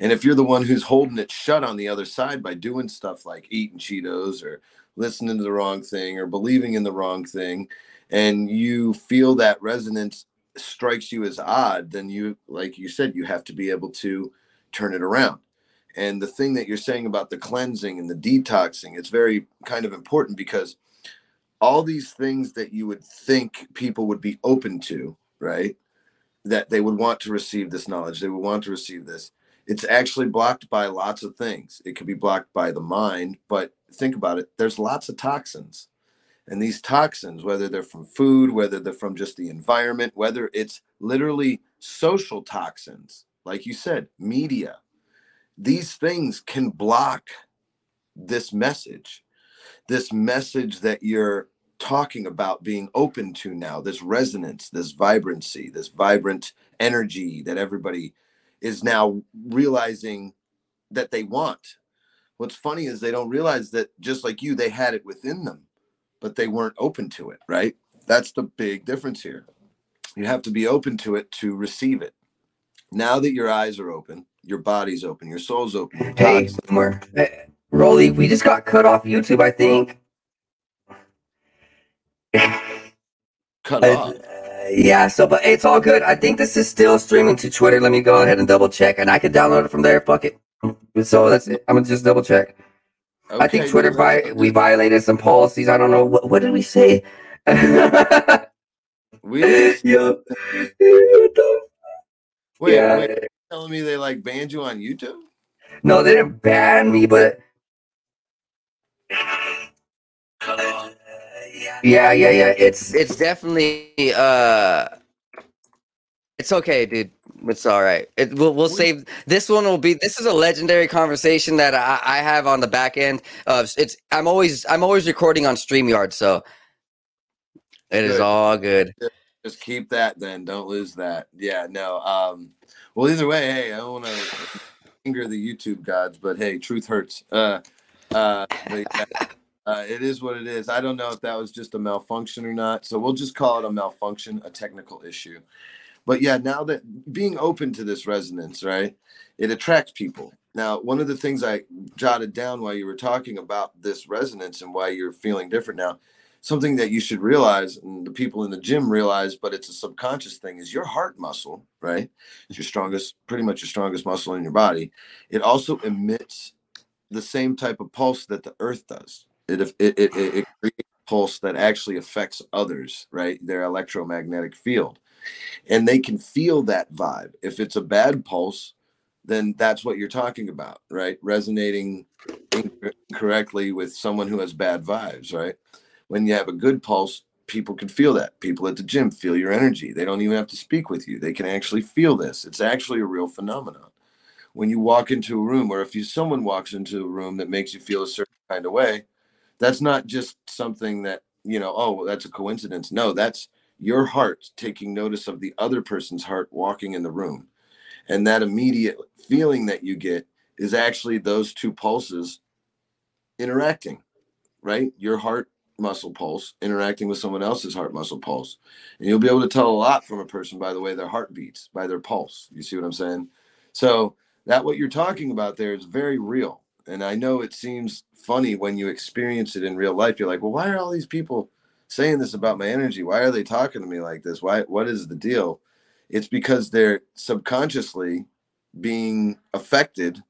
And if you're the one who's holding it shut on the other side by doing stuff like eating Cheetos or listening to the wrong thing or believing in the wrong thing, and you feel that resonance strikes you as odd, then you, like you said, you have to be able to turn it around. And the thing that you're saying about the cleansing and the detoxing, it's very kind of important because all these things that you would think people would be open to, right? That they would want to receive this knowledge, they would want to receive this. It's actually blocked by lots of things. It could be blocked by the mind, but think about it there's lots of toxins. And these toxins, whether they're from food, whether they're from just the environment, whether it's literally social toxins, like you said, media, these things can block this message, this message that you're talking about being open to now, this resonance, this vibrancy, this vibrant energy that everybody is now realizing that they want. What's funny is they don't realize that just like you, they had it within them, but they weren't open to it, right? That's the big difference here. You have to be open to it to receive it. Now that your eyes are open, your body's open, your soul's open. Your Hey, toxins- Boomer. Hey, Rollie, we just got cut off YouTube, I think. cut <laughs> Uh, off. yeah, so but it's all good. I think this is still streaming to Twitter. Let me go ahead and double check, and I can download it from there. Fuck it. So that's it. I'm gonna just double check. I think Twitter vi- we violated some policies. I don't know what, what did we say. <laughs> we didn't- <laughs> Yo, what the- wait, yeah. wait, you're telling me they like banned you on YouTube? No, they didn't ban me, but yeah, yeah, yeah. It's it's definitely uh, it's okay, dude. It's all right. It we'll we'll save this one. Will be this is a legendary conversation that I, I have on the back end of it's. I'm always I'm always recording on Streamyard, so it is Good. all good. Just keep that then. Don't lose that. Yeah, no. Um, well, either way, hey, I don't want to anger the YouTube gods, but hey, truth hurts. Uh, uh, but yeah, uh, it is what it is. I don't know if that was just a malfunction or not, so we'll just call it a malfunction, a technical issue. But yeah, now that being open to this resonance, right, it attracts people. Now, one of the things I jotted down while you were talking about this resonance and why you're feeling different now, something that you should realize and the people in the gym realize but it's a subconscious thing is your heart muscle right? It's your strongest pretty much your strongest muscle in your body. It also emits the same type of pulse that the earth does. It it it, it, it creates a pulse that actually affects others right their electromagnetic field and they can feel that vibe if it's a bad pulse then that's what you're talking about right resonating incorrectly with someone who has bad vibes right when you have a good pulse, people can feel that. People at the gym feel your energy. They don't even have to speak with you. They can actually feel this. It's actually a real phenomenon. When you walk into a room, or if you someone walks into a room that makes you feel a certain kind of way, that's not just something that, you know, oh, well, that's a coincidence. No, that's your heart taking notice of the other person's heart walking in the room. And that immediate feeling that you get is actually those two pulses interacting, right? Your heart muscle pulse interacting with someone else's heart muscle pulse. And you'll be able to tell a lot from a person by the way their heart beats, by their pulse. You see what I'm saying? So that what you're talking about there is very real. And I know it seems funny when you experience it in real life. You're like, well, why are all these people saying this about my energy? Why are they talking to me like this? Why what is the deal? It's because they're subconsciously being affected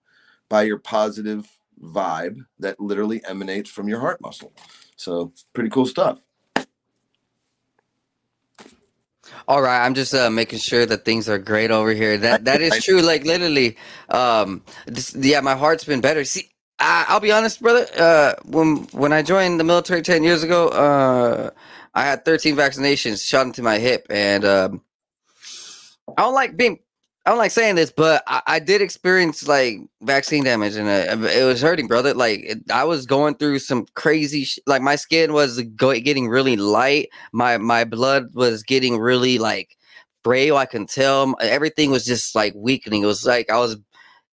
by your positive vibe that literally emanates from your heart muscle. So pretty cool stuff. All right, I'm just uh, making sure that things are great over here. That that is <laughs> true. Like literally, um, this, yeah, my heart's been better. See, I, I'll be honest, brother. Uh, when when I joined the military ten years ago, uh, I had 13 vaccinations shot into my hip, and um, I don't like being. I don't like saying this, but I, I did experience like vaccine damage, and uh, it was hurting, brother. Like it, I was going through some crazy, sh- like my skin was go- getting really light. My my blood was getting really like frail. I can tell everything was just like weakening. It was like I was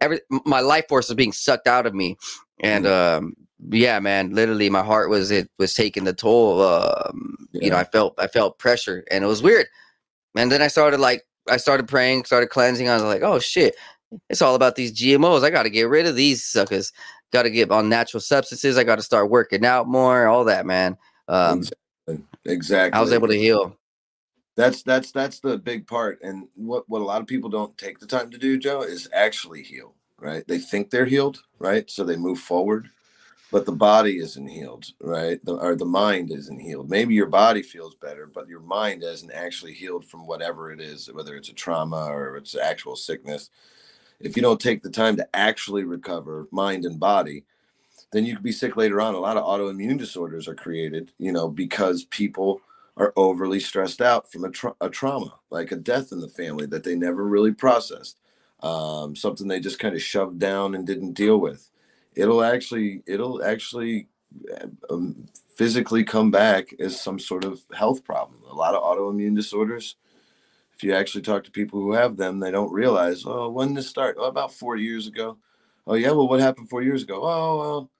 every my life force was being sucked out of me, and um, yeah, man, literally my heart was it was taking the toll. Um, You know, I felt I felt pressure, and it was weird. And then I started like I started praying, started cleansing. I was like, oh shit, it's all about these GMOs. I got to get rid of these suckers. Got to get on natural substances. I got to start working out more. All that, man. Um, exactly. exactly. I was able to heal. That's that's that's the big part. And what what a lot of people don't take the time to do, Joe, is actually heal. Right? They think they're healed, right? So they move forward, but the body isn't healed, right? The, or the mind isn't healed. Maybe your body feels better, but your mind isn't actually healed from whatever it is, whether it's a trauma or it's actual sickness. If you don't take the time to actually recover mind and body, then you could be sick later on. A lot of autoimmune disorders are created, you know, because people are overly stressed out from a, tra- a trauma, like a death in the family that they never really processed, um, something they just kind of shoved down and didn't deal with. It'll actually, it'll actually um, physically come back as some sort of health problem. A lot of autoimmune disorders. If you actually talk to people who have them, they don't realize, oh, when did this start? Oh, about four years ago. Oh, yeah. Well, what happened four years ago? Oh, well,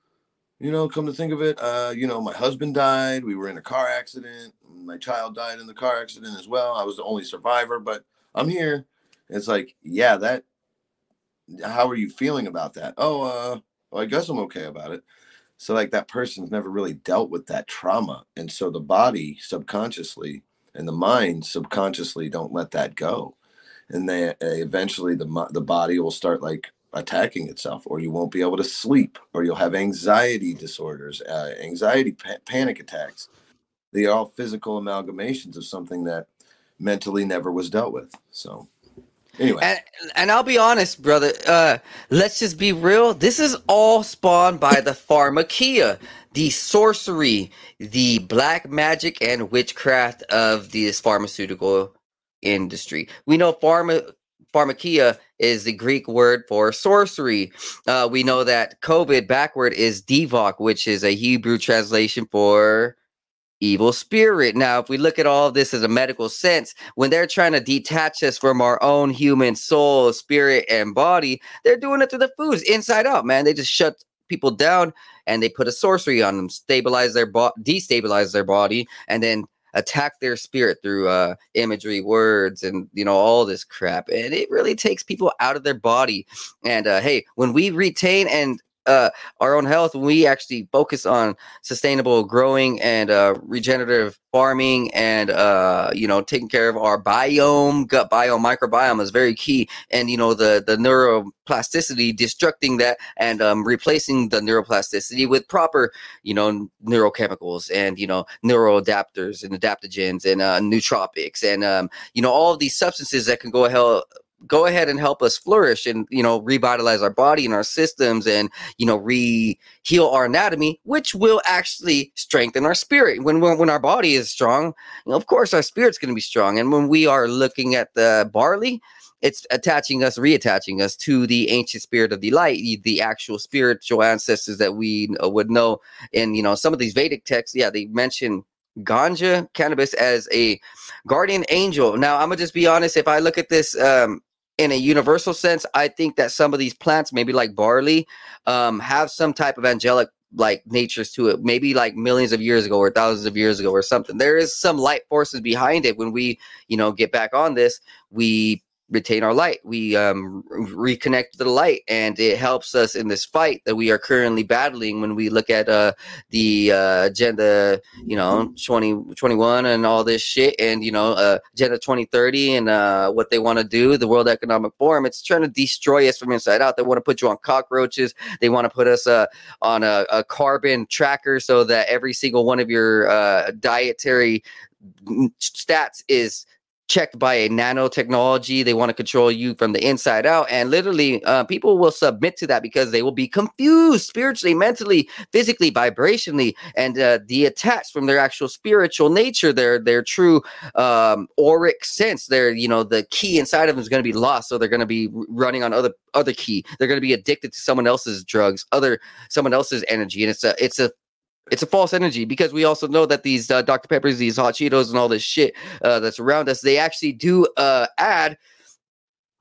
you know, come to think of it, uh, you know, my husband died. We were in a car accident. My child died in the car accident as well. I was the only survivor, but I'm here. It's like, yeah, that. How are you feeling about that? Oh, uh, well, I guess I'm okay about it. So, like, that person's never really dealt with that trauma, and so the body subconsciously and the mind subconsciously don't let that go, and they uh, eventually the the body will start like attacking itself or you won't be able to sleep or you'll have anxiety disorders uh, anxiety pa- panic attacks they are all physical amalgamations of something that mentally never was dealt with so anyway And and I'll be honest, brother. Uh, let's just be real. This is all spawned by the <laughs> pharmakeia, the sorcery, the black magic and witchcraft of this pharmaceutical industry. We know pharma pharmakeia is the Greek word for sorcery. Uh, we know that COVID backward is divok, which is a Hebrew translation for evil spirit. Now, if we look at all of this as a medical sense, when they're trying to detach us from our own human soul, spirit, and body, they're doing it through the foods inside out, man. They just shut people down and they put a sorcery on them, stabilize their body, destabilize their body, and then attack their spirit through uh imagery words and you know all this crap and it really takes people out of their body and uh hey when we retain and uh our own health we actually focus on sustainable growing and uh regenerative farming and uh you know taking care of our biome gut biome microbiome is very key. And you know the the neuroplasticity destructing that and um replacing the neuroplasticity with proper you know neurochemicals and you know neuroadapters and adaptogens and uh nootropics and um you know all of these substances that can go ahead go ahead and help us flourish and you know revitalize our body and our systems and you know re heal our anatomy which will actually strengthen our spirit. When when, when our body is strong you know, of course our spirit's going to be strong. And when we are looking at the barley it's attaching us reattaching us to the ancient spirit of the light the, actual spiritual ancestors that we uh, would know in you know some of these vedic texts. Yeah they mention ganja cannabis as a guardian angel. Now i'm gonna just be honest if i look at this um in a universal sense i think that some of these plants maybe like barley um have some type of angelic like natures to it. Maybe like millions of years ago or thousands of years ago or something. There is some light forces behind it. When we you know get back on this we retain our light. We um reconnect to the light and it helps us in this fight that we are currently battling when we look at uh the uh agenda you know 2021 and all this shit and you know uh agenda 2030 and uh what they want to do the world economic forum. It's trying to destroy us from inside out. They want to put you on cockroaches. They want to put us uh on a, a carbon tracker so that every single one of your uh dietary mm, stats is checked by a nanotechnology. They want to control you from the inside out. And literally, uh, people will submit to that because they will be confused spiritually, mentally, physically, vibrationally, and uh, detached from their actual spiritual nature, their their true um, auric sense. Their you know the key inside of them is going to be lost, so they're going to be running on other other key. They're going to be addicted to someone else's drugs, other someone else's energy, and it's a it's a it's a false energy because we also know that these uh, Dr. Peppers, these hot Cheetos, and all this shit uh, that's around us, they actually do uh, add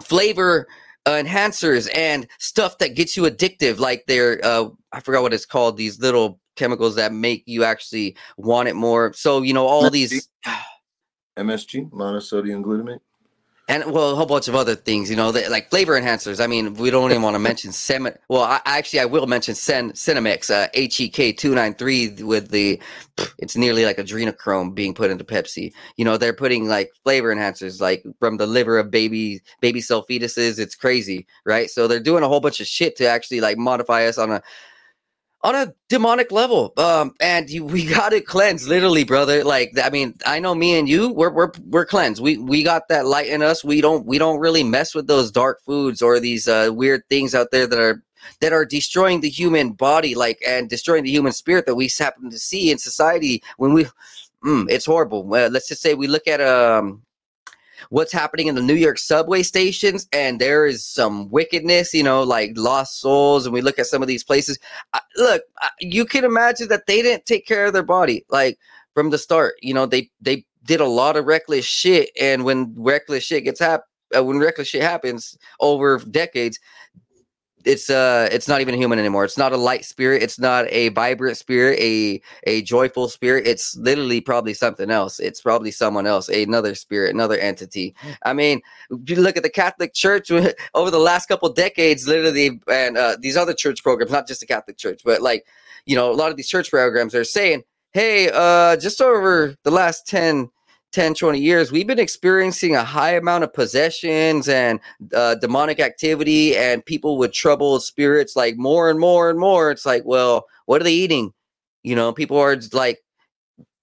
flavor enhancers and stuff that gets you addictive, like they're uh, I forgot what it's called. These little chemicals that make you actually want it more. So you know all these. MSG, monosodium glutamate and well, a whole bunch of other things, you know, like flavor enhancers. I mean, we don't even want to mention <laughs> sem. Well, I, actually, I will mention Sen Senomyx, uh, HEK two nine three with the. It's nearly like adrenochrome being put into Pepsi. You know, they're putting like flavor enhancers, like from the liver of baby baby cell fetuses. It's crazy, right? So they're doing a whole bunch of shit to actually like modify us on a on a demonic level. Um, and you, we <laughs> got it cleansed, literally, brother. Like, I mean, I know me and you, we're we're we're cleansed. We we got that light in us. We don't we don't really mess with those dark foods or these uh, weird things out there that are that are destroying the human body, like and destroying the human spirit that we happen to see in society. When we, mm, it's horrible. Uh, let's just say we look at um what's happening in the New York subway stations, and there is some wickedness, you know, like lost souls. And we look at some of these places. I, look, I, you can imagine that they didn't take care of their body, like from the start. You know, they they did a lot of reckless shit, and when reckless shit gets hap- uh, when reckless shit happens over decades, it's uh it's not even human anymore. It's not a light spirit. It's not a vibrant spirit a a joyful spirit. It's literally probably something else. It's probably someone else another spirit another entity. Hmm. i mean if you look at the catholic church <laughs> over the last couple decades literally and uh, these other church programs not just the catholic church but like you know a lot of these church programs are saying hey uh just over the last 10 10, 20 years, we've been experiencing a high amount of possessions and uh, demonic activity and people with troubled spirits, like more and more and more. It's like, well, what are they eating? You know, people are like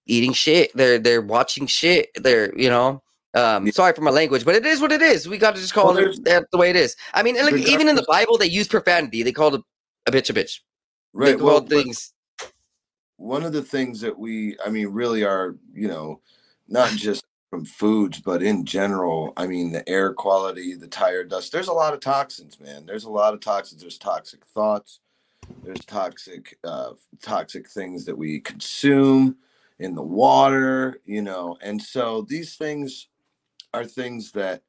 eating shit. They're they're watching shit. They're you know. Um, yeah. Sorry for my language, but it is what it is. We got to just call well, it that the way it is. I mean, like, even in the Bible, they use profanity. They called a bitch a bitch. Right. They well, things. One of the things that we, I mean, really are, you know, not just from foods, but in general. I mean, the air quality, the tire dust. There's a lot of toxins, man. There's a lot of toxins. There's toxic thoughts. There's toxic, uh, toxic things that we consume in the water, you know. And so these things are things that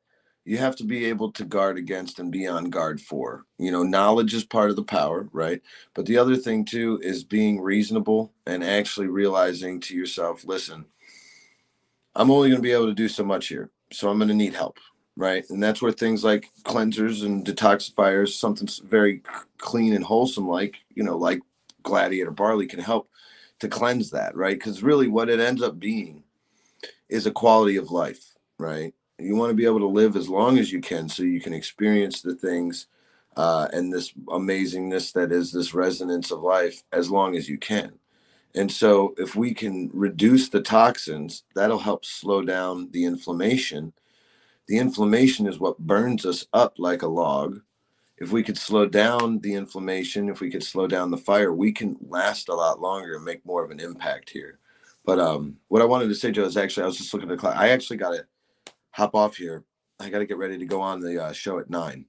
you have to be able to guard against and be on guard for. You know, knowledge is part of the power, right? But the other thing too is being reasonable and actually realizing to yourself, listen, I'm only going to be able to do so much here. So I'm going to need help. Right. And that's where things like cleansers and detoxifiers, something very clean and wholesome, like, you know, like gladiator barley can help to cleanse that. Right. Because really what it ends up being is a quality of life. Right. You want to be able to live as long as you can so you can experience the things uh, and this amazingness that is this resonance of life as long as you can. And so, if we can reduce the toxins, that'll help slow down the inflammation. The inflammation is what burns us up like a log. If we could slow down the inflammation, if we could slow down the fire, we can last a lot longer and make more of an impact here. But um, what I wanted to say, Joe, is actually I was just looking at the clock. I actually got to hop off here. I got to get ready to go on the uh, show at nine,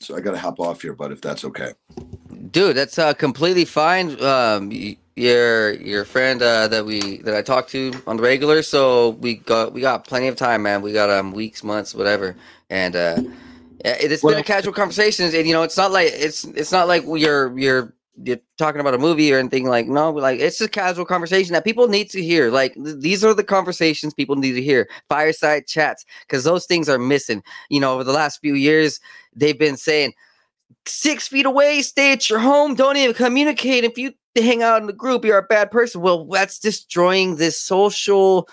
so I got to hop off here. But if that's okay, dude, that's uh, completely fine. Um, your your friend uh, that we that I talked to on the regular. So we got we got plenty of time, man. We got um weeks, months, whatever, and uh, it, has well, been a casual conversation. And you know, it's not like it's it's not like you're you're you're talking about a movie or anything like no like it's a casual conversation that people need to hear like th- these are the conversations people need to hear fireside chats because those things are missing you know over the last few years they've been saying six feet away stay at your home don't even communicate if you to hang out in the group, you're a bad person. Well, that's destroying this social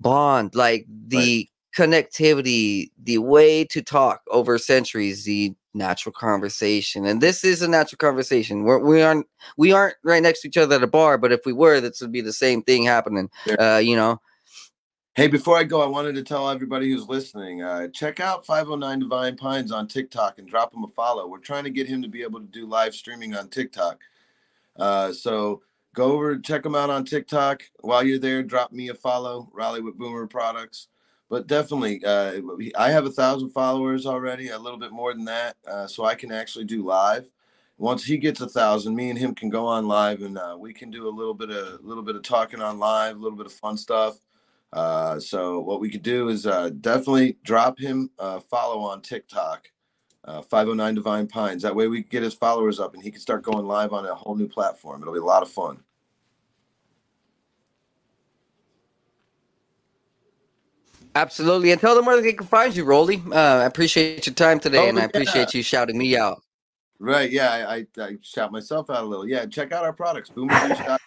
bond, like the right. connectivity, the way to talk over centuries, the natural conversation. And this is a natural conversation. We're, we aren't we aren't right next to each other at a bar, but if we were, this would be the same thing happening. Uh, you know. Hey, before I go, I wanted to tell everybody who's listening, uh, check out 509 Divine Pines on TikTok and drop him a follow. We're trying to get him to be able to do live streaming on TikTok. Uh, so go over, check them out on TikTok. While you're there, drop me a follow, Rollie with Boomer Products. But definitely, uh, I have a thousand followers already, a little bit more than that, uh, so I can actually do live. Once he gets a thousand, me and him can go on live, and uh, we can do a little bit of little bit of talking on live, a little bit of fun stuff. Uh, so what we could do is uh, definitely drop him a follow on TikTok uh, 509 Divine Pines. That way we get his followers up and he can start going live on a whole new platform. It'll be a lot of fun. Absolutely. And tell them where they can find you, Rollie. Uh, I appreciate your time today Oh, and I appreciate you shouting me out. Right. Yeah. I, I, I shout myself out a little. Yeah. Check out our products. Boomer <laughs>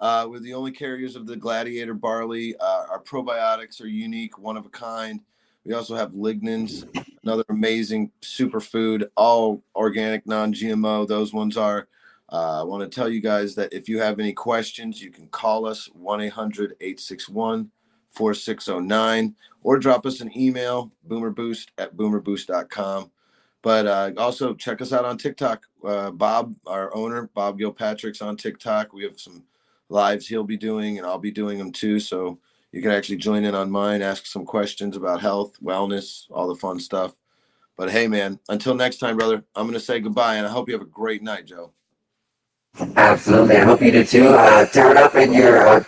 uh, we're the only carriers of the Gladiator barley. Uh, our probiotics are unique, one of a kind. We also have lignans, another amazing superfood, all organic, non GMO. Those ones are. Uh, I want to tell you guys that if you have any questions, you can call us 1 800 861 4609 or drop us an email, boomerboost at boomerboost.com. But uh, also check us out on TikTok. Uh, Bob, our owner, Bob Gilpatrick's on TikTok. We have some lives he'll be doing, and I'll be doing them too. So you can actually join in on mine, ask some questions about health, wellness, all the fun stuff. But hey, man, until next time, brother, I'm going to say goodbye, and I hope you have a great night, Joe. Absolutely. I hope you do too. Uh, turn up in your uh,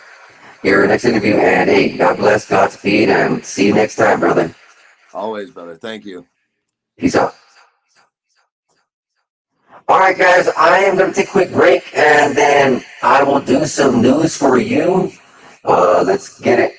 your next interview, and hey, God bless, Godspeed, and see you next time, brother. Always, brother. Thank you. Peace out. All right, guys, I am going to take a quick break, and then I will do some news for you. Uh, let's get it.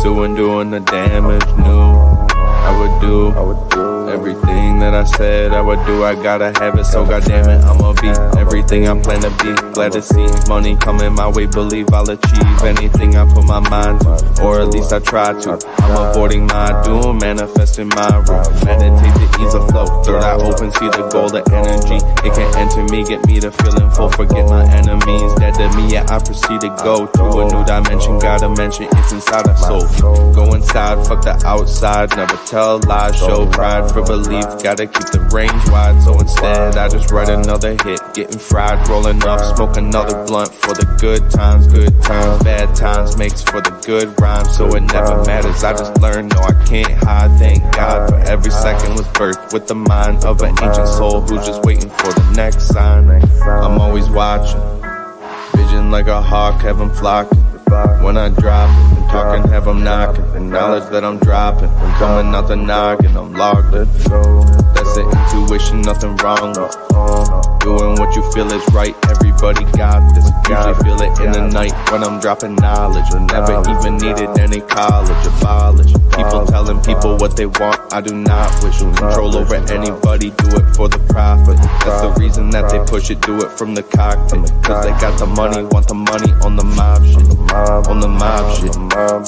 Pursuing doing the damage. New, I said I would do. I gotta have it, so goddamn it, I'ma be everything I plan to be. Glad to see money coming my way, believe I'll achieve anything I put my mind to, or at least I try to. I'm avoiding my doom, manifesting my room. Meditate to ease the flow. Third eye open, see the goal, the energy. It can enter me, get me to feeling full. Forget my enemies, dead to me. Yeah, I proceed to go to a new dimension. Gotta mention it's inside a soul. Go inside, fuck the outside. Never tell lies, show pride for belief. Gotta keep the range wide. So instead, I just write another hit. Getting fried, rolling up, smoke another blunt for the good times. Good times, bad times makes for the good rhymes. So it never matters. I just learned, no, I can't hide. Thank God for every second was birthed with the mind of an ancient soul who's just waiting for the next sign. I'm always watching. Vision like a hawk, have 'em flocking. When I drop it, and talking, have 'em knocking. Knowledge that I'm dropping, I'm coming out the noggin, I'm logged in. That's the intuition, nothing wrong with Doing what you feel is right, everybody got this. Usually feel it in the night when I'm dropping knowledge. Never even needed any college, abolish. People telling people what they want, I do not wish control over anybody, do it for the profit. That's the reason that they push it, do it from the cockpit. Cause they got the money, want the money on the mob shit. On the mob shit.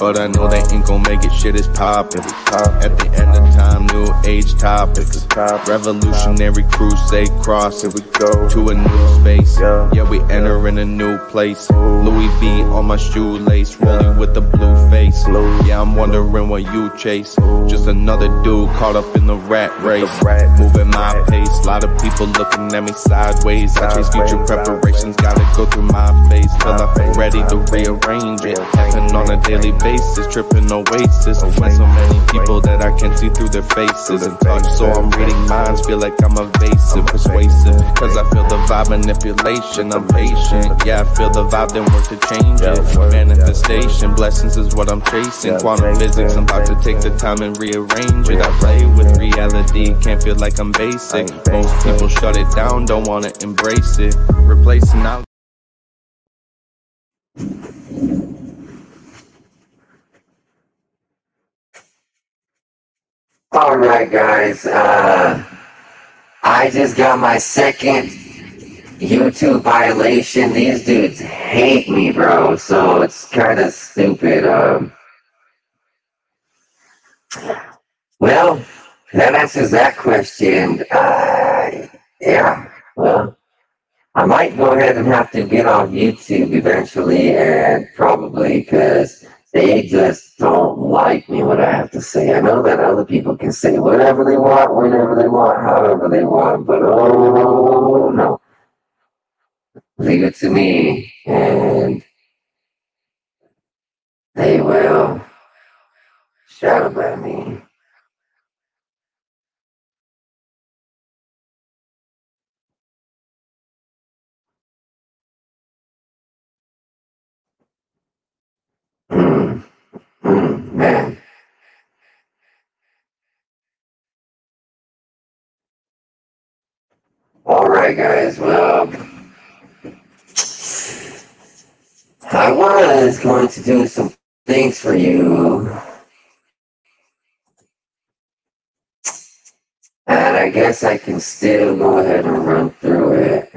But I know they ain't gon' make it, shit is poppin'. At the end of time, new age topics. Revolutionary crusade cross, here we go to a new space. Yeah, we enter in a new place. Louis V on my shoelace, rolling with the blue face. Yeah, I'm wondering what you chase. Just another dude caught up in the rat race. Moving my pace, lot of people looking at me sideways. I chase future preparations, gotta go through my face till I feel ready to rearrange it. Happen on a daily basis, tripping oasis. Met so many people that I can see through their faces and touch. So I'm reading minds, feel like I'm evasive, persuasive. Cause I feel the vibe manipulation, I'm patient. Yeah, I feel the vibe, then work to change it. Manifestation, blessings is what I'm chasing. Quantum physics, I'm about to take the time and rearrange it. I play with reality, can't feel like I'm basic. Most people shut it down, don't wanna embrace it. Replacing out. All right, guys. Uh, I just got my second YouTube violation. These dudes hate me, bro. So it's kind of stupid. Um, well, that answers that question. Uh, yeah. Well, I might go ahead and have to get on YouTube eventually, and probably because They just don't like me what I have to say. I know that other people can say whatever they want, whenever they want, however they want, but oh no. Leave it to me and they will shadow ban me. Hmm. All right, guys. Well, I was going to do some things for you. And I guess I can still go ahead and run through it.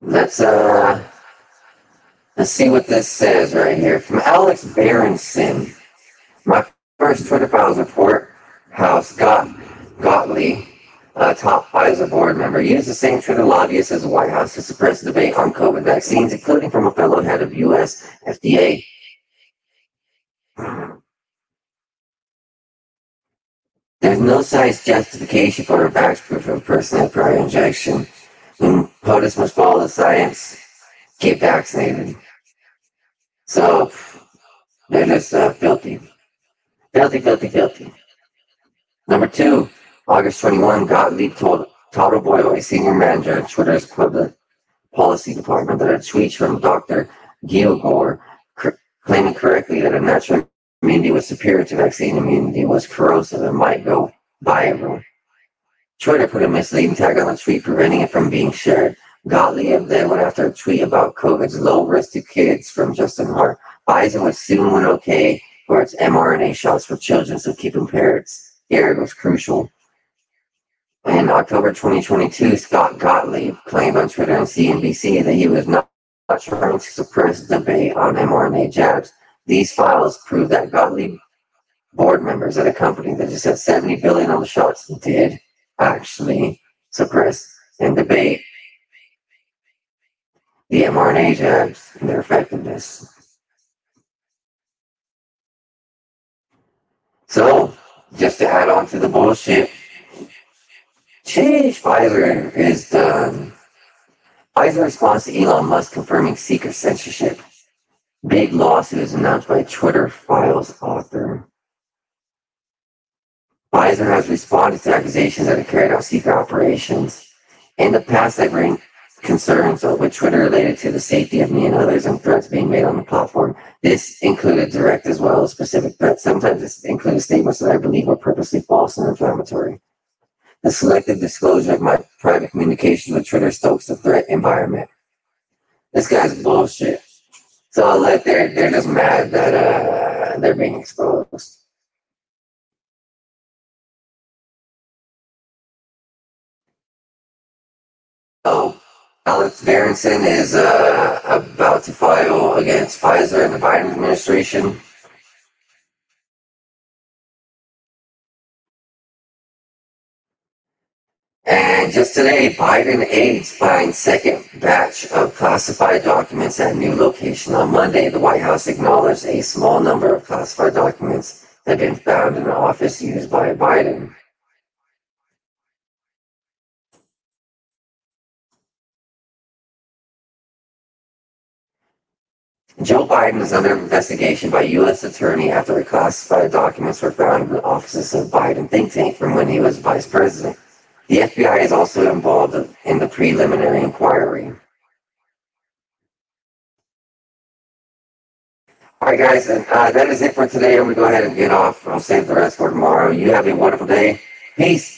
Let's uh let's see what this says right here. From Alex Berenson. My first Twitter files report how Scott Gottlieb, a top Pfizer board member, used the same Twitter lobbyist as the White House to suppress debate on COVID vaccines, including from a fellow head of US FDA. There's no science justification for a vax proof of personal prior injection. And POTUS must follow the science, get vaccinated. So they're just uh, filthy. Filthy, filthy, filthy. Number two, August 21, Gottlieb told Todd Boyle, a senior manager at Twitter's public policy department, that a tweet from Dr. Gilgore cr- claiming correctly that a natural immunity was superior to vaccine immunity was corrosive and might go viral. Twitter put a misleading tag on the tweet, preventing it from being shared. Gottlieb then went after a tweet about COVID's low risk to kids from Justin Hart. Pfizer was soon went okay for its mRNA shots for children, so keeping parents here was crucial. In October 2022, Scott Gottlieb claimed on Twitter and CNBC that he was not trying to suppress debate on mRNA jabs. These files prove that Gottlieb board members at a company that just had 70 billion on the shots did actually suppress and debate the mRNA jabs and their effectiveness. So, just to add on to the bullshit, sheesh, Pfizer is done. Pfizer responds to Elon Musk confirming secret censorship. Big lawsuit is announced by Twitter Files author. Pfizer has responded to accusations that it carried out secret operations. In the past, they've raised concerns with Twitter related to the safety of me and others and threats being made on the platform. This included direct as well as specific threats. Sometimes this included statements that I believe were purposely false and inflammatory. The selective disclosure of my private communications with Twitter stokes the threat environment. This guy's bullshit. So like they're they're just mad that uh they're being exposed. Oh, Alex Berenson is uh, about to file against Pfizer and the Biden administration. And just today, Biden aides find second batch of classified documents at new location. On Monday, the White House acknowledged a small number of classified documents that had been found in the office used by Biden. Joe Biden is under investigation by U.S. Attorney after classified documents were found in the offices of Biden think tank from when he was vice president. The FBI is also involved in the preliminary inquiry. All right, guys, and uh, that is it for today. I'm gonna go ahead and get off. I'll save the rest for tomorrow. You have a wonderful day. Peace.